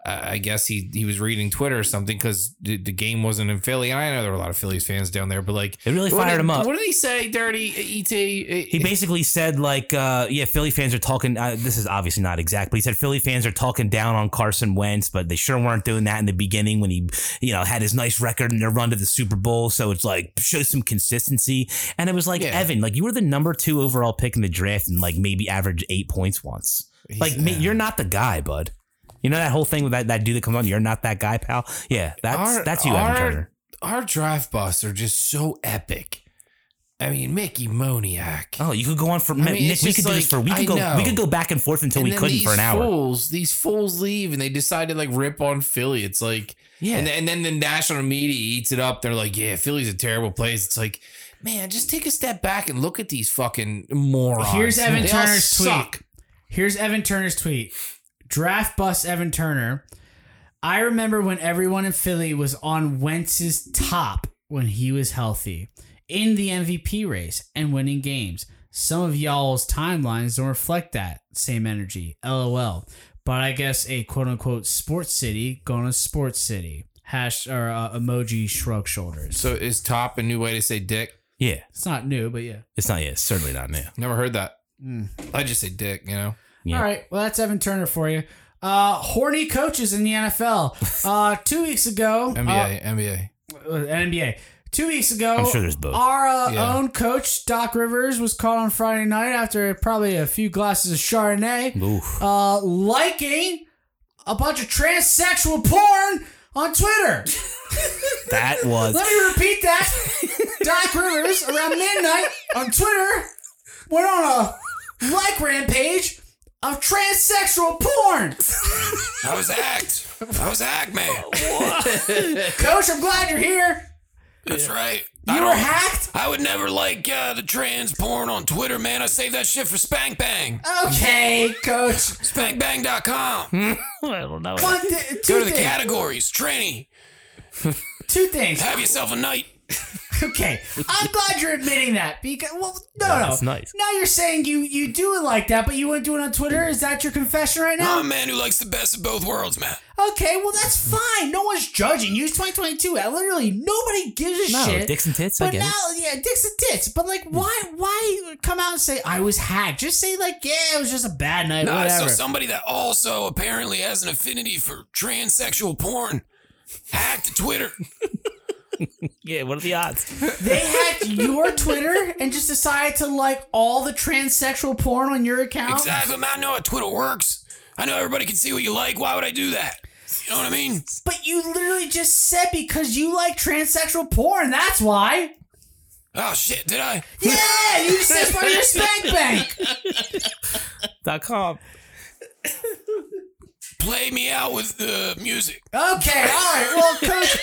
I guess he he was reading Twitter or something because the, the game wasn't in Philly and I know there were a lot of Phillies fans down there but like It really fired did- him up. What did he say, Dirty Et? He basically said like, uh, yeah, Philly fans are talking. Uh, this is obviously not exact, but he said Philly fans are talking down on Carson Wentz, but they sure weren't doing that in the beginning when he, you know, had his nice record in their run to the Super Bowl. So it's like show some consistency. And it was like Yeah. Evan, like you were the number two overall pick in the draft and like maybe average eight points once. Like ma- you're not the guy, bud. You know that whole thing with that, that dude that comes on. You're not that guy, pal. Yeah, that's Our- that's you, Evan our- Turner. our draft busts are just so epic. I mean, Mickey Moniak. Oh, you could go on for I mean, Nick. We just could do this for we could I go know. we could go back and forth until And we couldn't these for an hour. Fools, these fools leave and they decide to like rip on Philly. It's like, Yeah. And, and then the national media eats it up. They're like, yeah, Philly's a terrible place. It's like, man, just take a step back and look at these fucking morons. Here's Evan They Turner's tweet. suck. Here's Evan Turner's tweet. Draft bust Evan Turner. I remember when everyone in Philly was on Wentz's top when he was healthy in the MVP race and winning games. Some of y'all's timelines don't reflect that same energy. LOL. But I guess a quote unquote sports city going to sports city. Hash or uh, emoji shrug shoulders. So is top a new way to say dick? Yeah, It's not new, but yeah. it's not. Yeah, it's certainly not new. Never heard that. Mm. I just say dick, you know? Yeah. All right. Well, that's Evan Turner for you. Uh, horny coaches in the NFL. <laughs> Uh, two weeks ago, NBA, NBA. uh, NBA. Two weeks ago, I'm sure there's both. Our uh, Yeah. own coach Doc Rivers was caught on Friday night after probably a few glasses of Chardonnay, Oof. uh, liking a bunch of transsexual porn on Twitter. <laughs> That was Let me repeat that. Doc Rivers around midnight on Twitter went on a like rampage of transsexual porn. I was hacked. I was hacked, man. <laughs> Coach, I'm glad you're here. That's right. You I were hacked? I would never like uh, the trans porn on Twitter, man. I save that shit for Spank Bang. Okay, coach. SpankBang.com. <laughs> I don't know. One, th- two Go to the things. categories. Tranny. Two things. Have yourself a night. <laughs> Okay, I'm glad you're admitting that because well, no, no, That's nice. Now you're saying you you do it like that, but you wouldn't do it on Twitter. Is that your confession right now? I'm a man who likes the best of both worlds, man. Okay, well that's fine. No one's judging you. It's 2022. Uh, Literally, nobody gives a shit. No, shit. dicks and tits. I But get now, it. yeah, dicks and tits. But like, why, why come out and say I was hacked? Just say like, yeah, it was just a bad night, No, I saw somebody that also apparently has an affinity for transsexual porn. Hacked Twitter. <laughs> <laughs> Yeah, what are the odds? they hacked your Twitter and just decided to like all the transsexual porn on your account. Exactly. Man, I know how Twitter works. I know everybody can see what you like. Why would I do that? You know what I mean? But you literally just said because you like transsexual porn. That's why. Oh shit! Did I? Yeah, you just said for your <laughs> spank bank. Dot com. Play me out with the music. Okay, all right. Well, coach,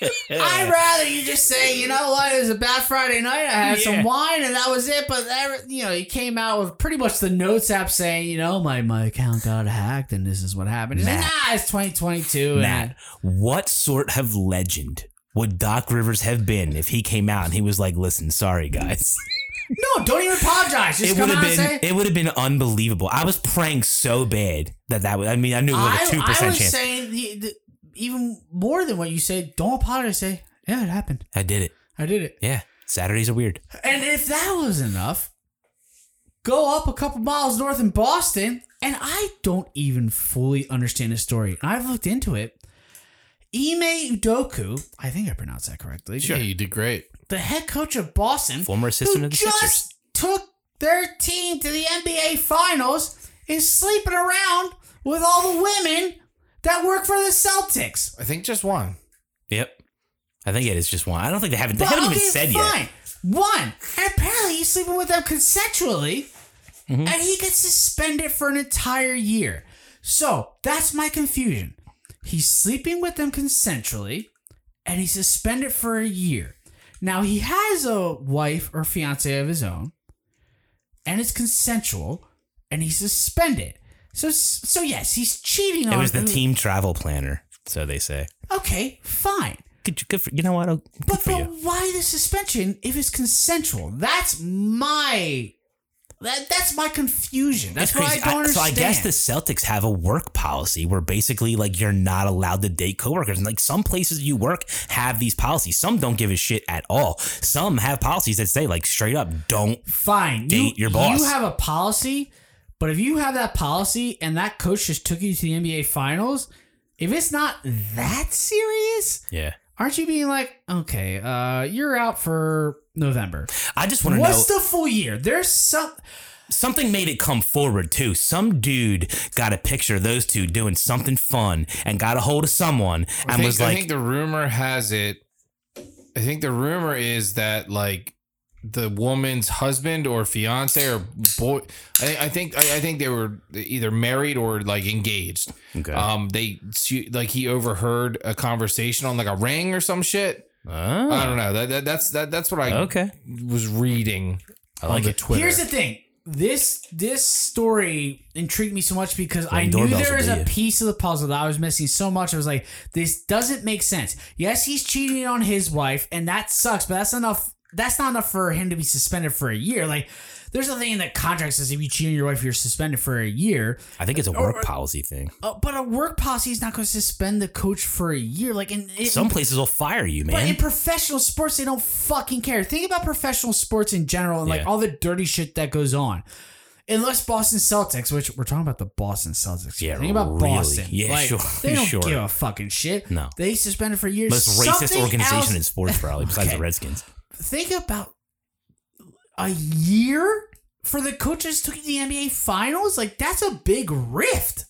<laughs> I'd rather you just say, you know what, it was a bad Friday night. I had Yeah. some wine and that was it. But every, you know, he came out with pretty much the notes app saying, you know, my my account got hacked and this is what happened. He's like, nah, it's 2022. and- Matt, what sort of legend would Doc Rivers have been if he came out and he was like, "Listen, sorry guys." <laughs> No, don't even apologize. Just it come would out have and been say. it would have been unbelievable. I was praying so bad that that would. I mean, I knew it was like a I, two I percent was chance. saying the, the, even more than what you say. Don't apologize. Say, yeah, it happened. I did it. I did it. Yeah, Saturdays are weird. And if that was enough, go up a couple miles north in Boston, and I don't even fully understand the story. And I've looked into it. Ime Udoka, I think I pronounced that correctly. Yeah, you did great. The head coach of Boston, Former assistant who of the Celtics, just Sixers. took their team to the NBA Finals, is sleeping around with all the women that work for the Celtics. I think just one. Yep. I think it is just one. I don't think they haven't. They But, haven't even okay, said yet. One. And apparently he's sleeping with them consensually. Mm-hmm. And he gets suspended for an entire year. So that's my confusion. He's sleeping with them consensually and he's suspended for a year. Now he has a wife or fiance of his own, and it's consensual, and he's suspended. So so yes, he's cheating on. It was the team travel planner, so they say. Okay, fine. Good, good for you know what? Good But, but why the suspension if it's consensual? That's my that that's my confusion. That's, That's crazy. I don't so I guess the Celtics have a work policy where basically like you're not allowed to date coworkers. And like some places you work have these policies. Some don't give a shit at all. Some have policies that say like straight up don't fine. date you, your boss. You have a policy, but if you have that policy and that coach just took you to the NBA finals, if it's not that serious, Yeah. Aren't you being like, okay, uh, you're out for November? I just want to know What's the full year? There's some something made it come forward too. Some dude got a picture of those two doing something fun and got a hold of someone I and think, was I think the rumor has it. I think the rumor is that like the woman's husband or fiance or boy. I, I think I, I think they were either married or like engaged. Okay. Um, they she, like he overheard a conversation on like a ring or some shit. oh, I don't know. That, that that's that that's what I okay. was reading. I like on the it. Twitter. Here's the thing. This this story intrigued me so much because I knew there was a you. piece of the puzzle that I was missing so much. I was like, this doesn't make sense. Yes, he's cheating on his wife, and that sucks, but that's enough that's not enough for him to be suspended for a year. Like there's nothing in the contract that says if you cheat on your wife, you're suspended for a year. I think it's a work policy thing. Uh, but a work policy is not going to suspend the coach for a year. Like in, in Some places will fire you, man. but in professional sports, they don't fucking care. Think about professional sports in general and like Yeah. all the dirty shit that goes on. Unless Boston Celtics, which we're talking about the Boston Celtics. Yeah, Think about really. Boston. Yeah, like, sure, They don't sure. give a fucking shit. No. They suspended for years. Most racist Something organization else- in sports, probably, besides <laughs> Okay. the Redskins. Think about a year for the coaches to get the NBA finals. Like that's a big rift.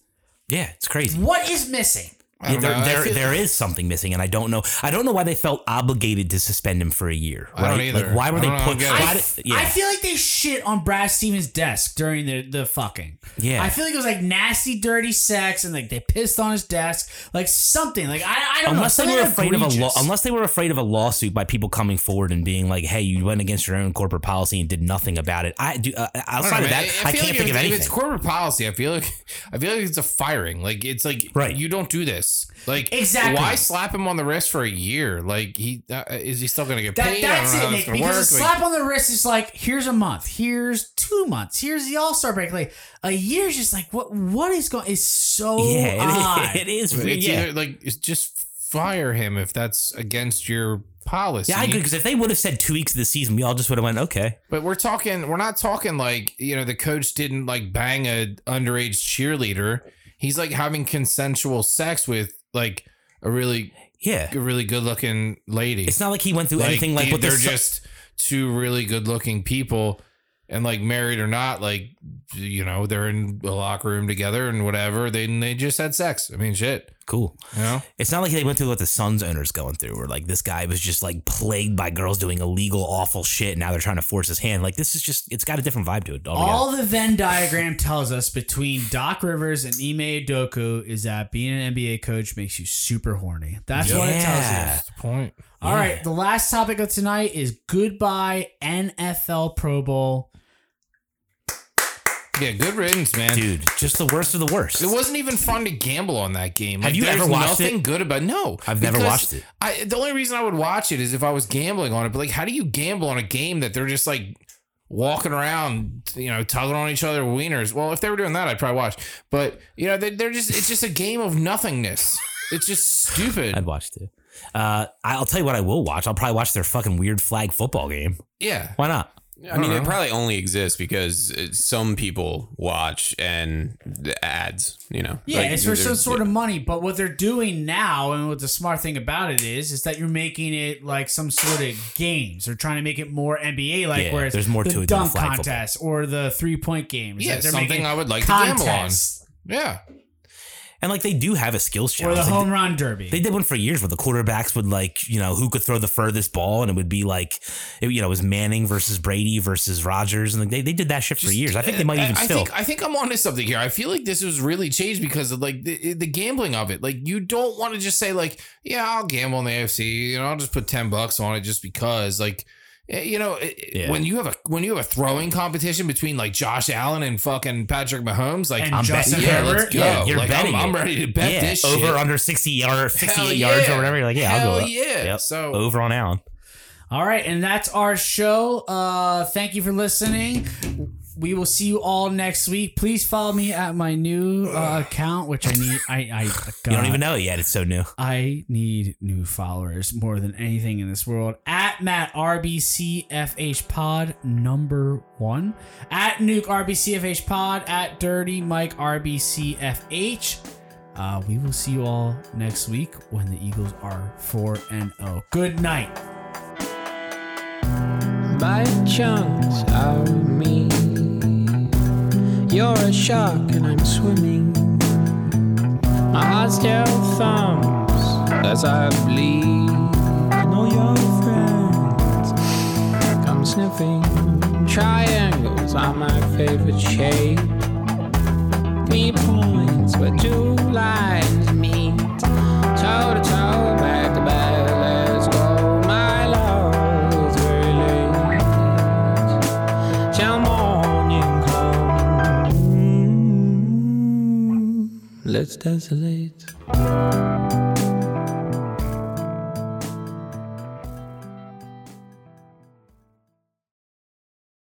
Yeah, it's crazy. What is missing? I don't there, know. I there, feel- there is something missing, and I don't know. I don't know why they felt obligated to suspend him for a year. I don't Right? either. Like, why were I they don't know, I put? get it. why I, did- yeah, I feel like they shit on Brad Stevens' desk during the, the fucking. Yeah. I feel like it was like nasty, dirty sex, and like they pissed on his desk, like something. Like I, I don't unless know. they were something afraid of a law, egregious. unless they were afraid of a lawsuit by people coming forward and being like, "Hey, you went against your own corporate policy and did nothing about it." I do. Uh, I don't outside know, of man. that, I, feel can't like think if, of If it's corporate policy, I feel like I feel like it's a firing. Like it's like Right. you don't do this. Like Exactly. Why slap him on the wrist for a year? Like he uh, is he still going to get That, paid? that's I don't know it, how Nick. it's going to Because a work. slap on the wrist is like, here's a month, here's two months, here's the All Star break. Like a year is just like, what? What is going? Is so yeah, odd. is, it is. Like, <laughs> it's yeah. either like it's just fire him if that's against your policy. yeah, I agree. Because if they would have said two weeks of the season, we all just would have went, "Okay." But we're talking. We're not talking like you know the coach didn't like bang a underage cheerleader. He's like having consensual sex with like a really Yeah, a really good looking lady. it's not like he went through like, anything like they, what they're just two really good looking people and like married or not like you know they're in a locker room together and whatever they they just had sex. I mean shit cool. Know? It's not like they went through what the Suns owners going through, where like this guy was just like plagued by girls doing illegal, awful shit. And now they're trying to force his hand. Like this is just, it's got a different vibe to it. altogether. All the Venn diagram tells us between Doc Rivers and Ime Udoka is that being an NBA coach makes you super horny. That's what it tells you. That's the point. All right, the last topic of tonight is goodbye NFL Pro Bowl. Yeah, good riddance, man. Dude, just the worst of the worst. It wasn't even fun to gamble on that game. Have you ever watched nothing it? good about no. I've never watched it. I the only reason I would watch it is if I was gambling on it. But like, how do you gamble on a game that they're just like walking around, you know, tugging on each other wieners? Well, if they were doing that, I'd probably watch. But you know, they, they're just it's just a game of nothingness. It's just stupid. <laughs> I'd watch it. Uh, I'll tell you what I will watch. I'll probably watch their fucking weird flag football game. yeah. Why not? I mean, don't it probably only exists because uh, some people watch and the ads, you know. Yeah, Like, it's for some there's- sort of money. But what they're doing now, and what the smart thing about it is, is that you're making it like some sort of games. They're trying to make it more NBA like, Yeah, whereas there's more the to it dunk flag contest or the three point games. Yeah, Like, something I would like to gamble on. Yeah. And like they do have a skills challenge. or the Like, home run derby. They did one for years where the quarterbacks would like, you know, who could throw the furthest ball, and it would be like, it, you know, it was Manning versus Brady versus Rodgers, and like, they, they did that shit for years. I think they might even I still. think I think I'm onto something here. I feel like this was really changed because of like the, the gambling of it. Like you don't want to just say like, yeah, I'll gamble on the AFC. You know, I'll just put ten bucks on it just because. Like, Eh, you know, eh, eh, Yeah. when you have a when you have a throwing competition between like Josh Allen and fucking Patrick Mahomes, like And I'm Justin betting, yeah, Herbert. let's go. Yeah, you're like, betting I'm, I'm ready to bet yeah, this over shit. under 60 yards, 68 Hell yards or whatever. You're like, yeah, I'll go. yeah. Yep. So- over on Allen. All right, and that's our show. Uh, thank you for listening. We will see you all next week. Please follow me at my new uh, account, which I need. I I <laughs> You don't even know it yet. It's so new. I need new followers more than anything in this world. At Matt RBCFH Pod number one. At Nuke RBCFH Pod. At Dirty Mike RBCFH. Uh, we will see you all next week when the Eagles are four and zero. Good night. Bite chunks out of me. You're a shark and I'm swimming. My heart still thumps as I bleed. I know your friends come sniffing. Triangles are my favorite shape. Three points where two lines meet. Toe to toe, back let's dance late.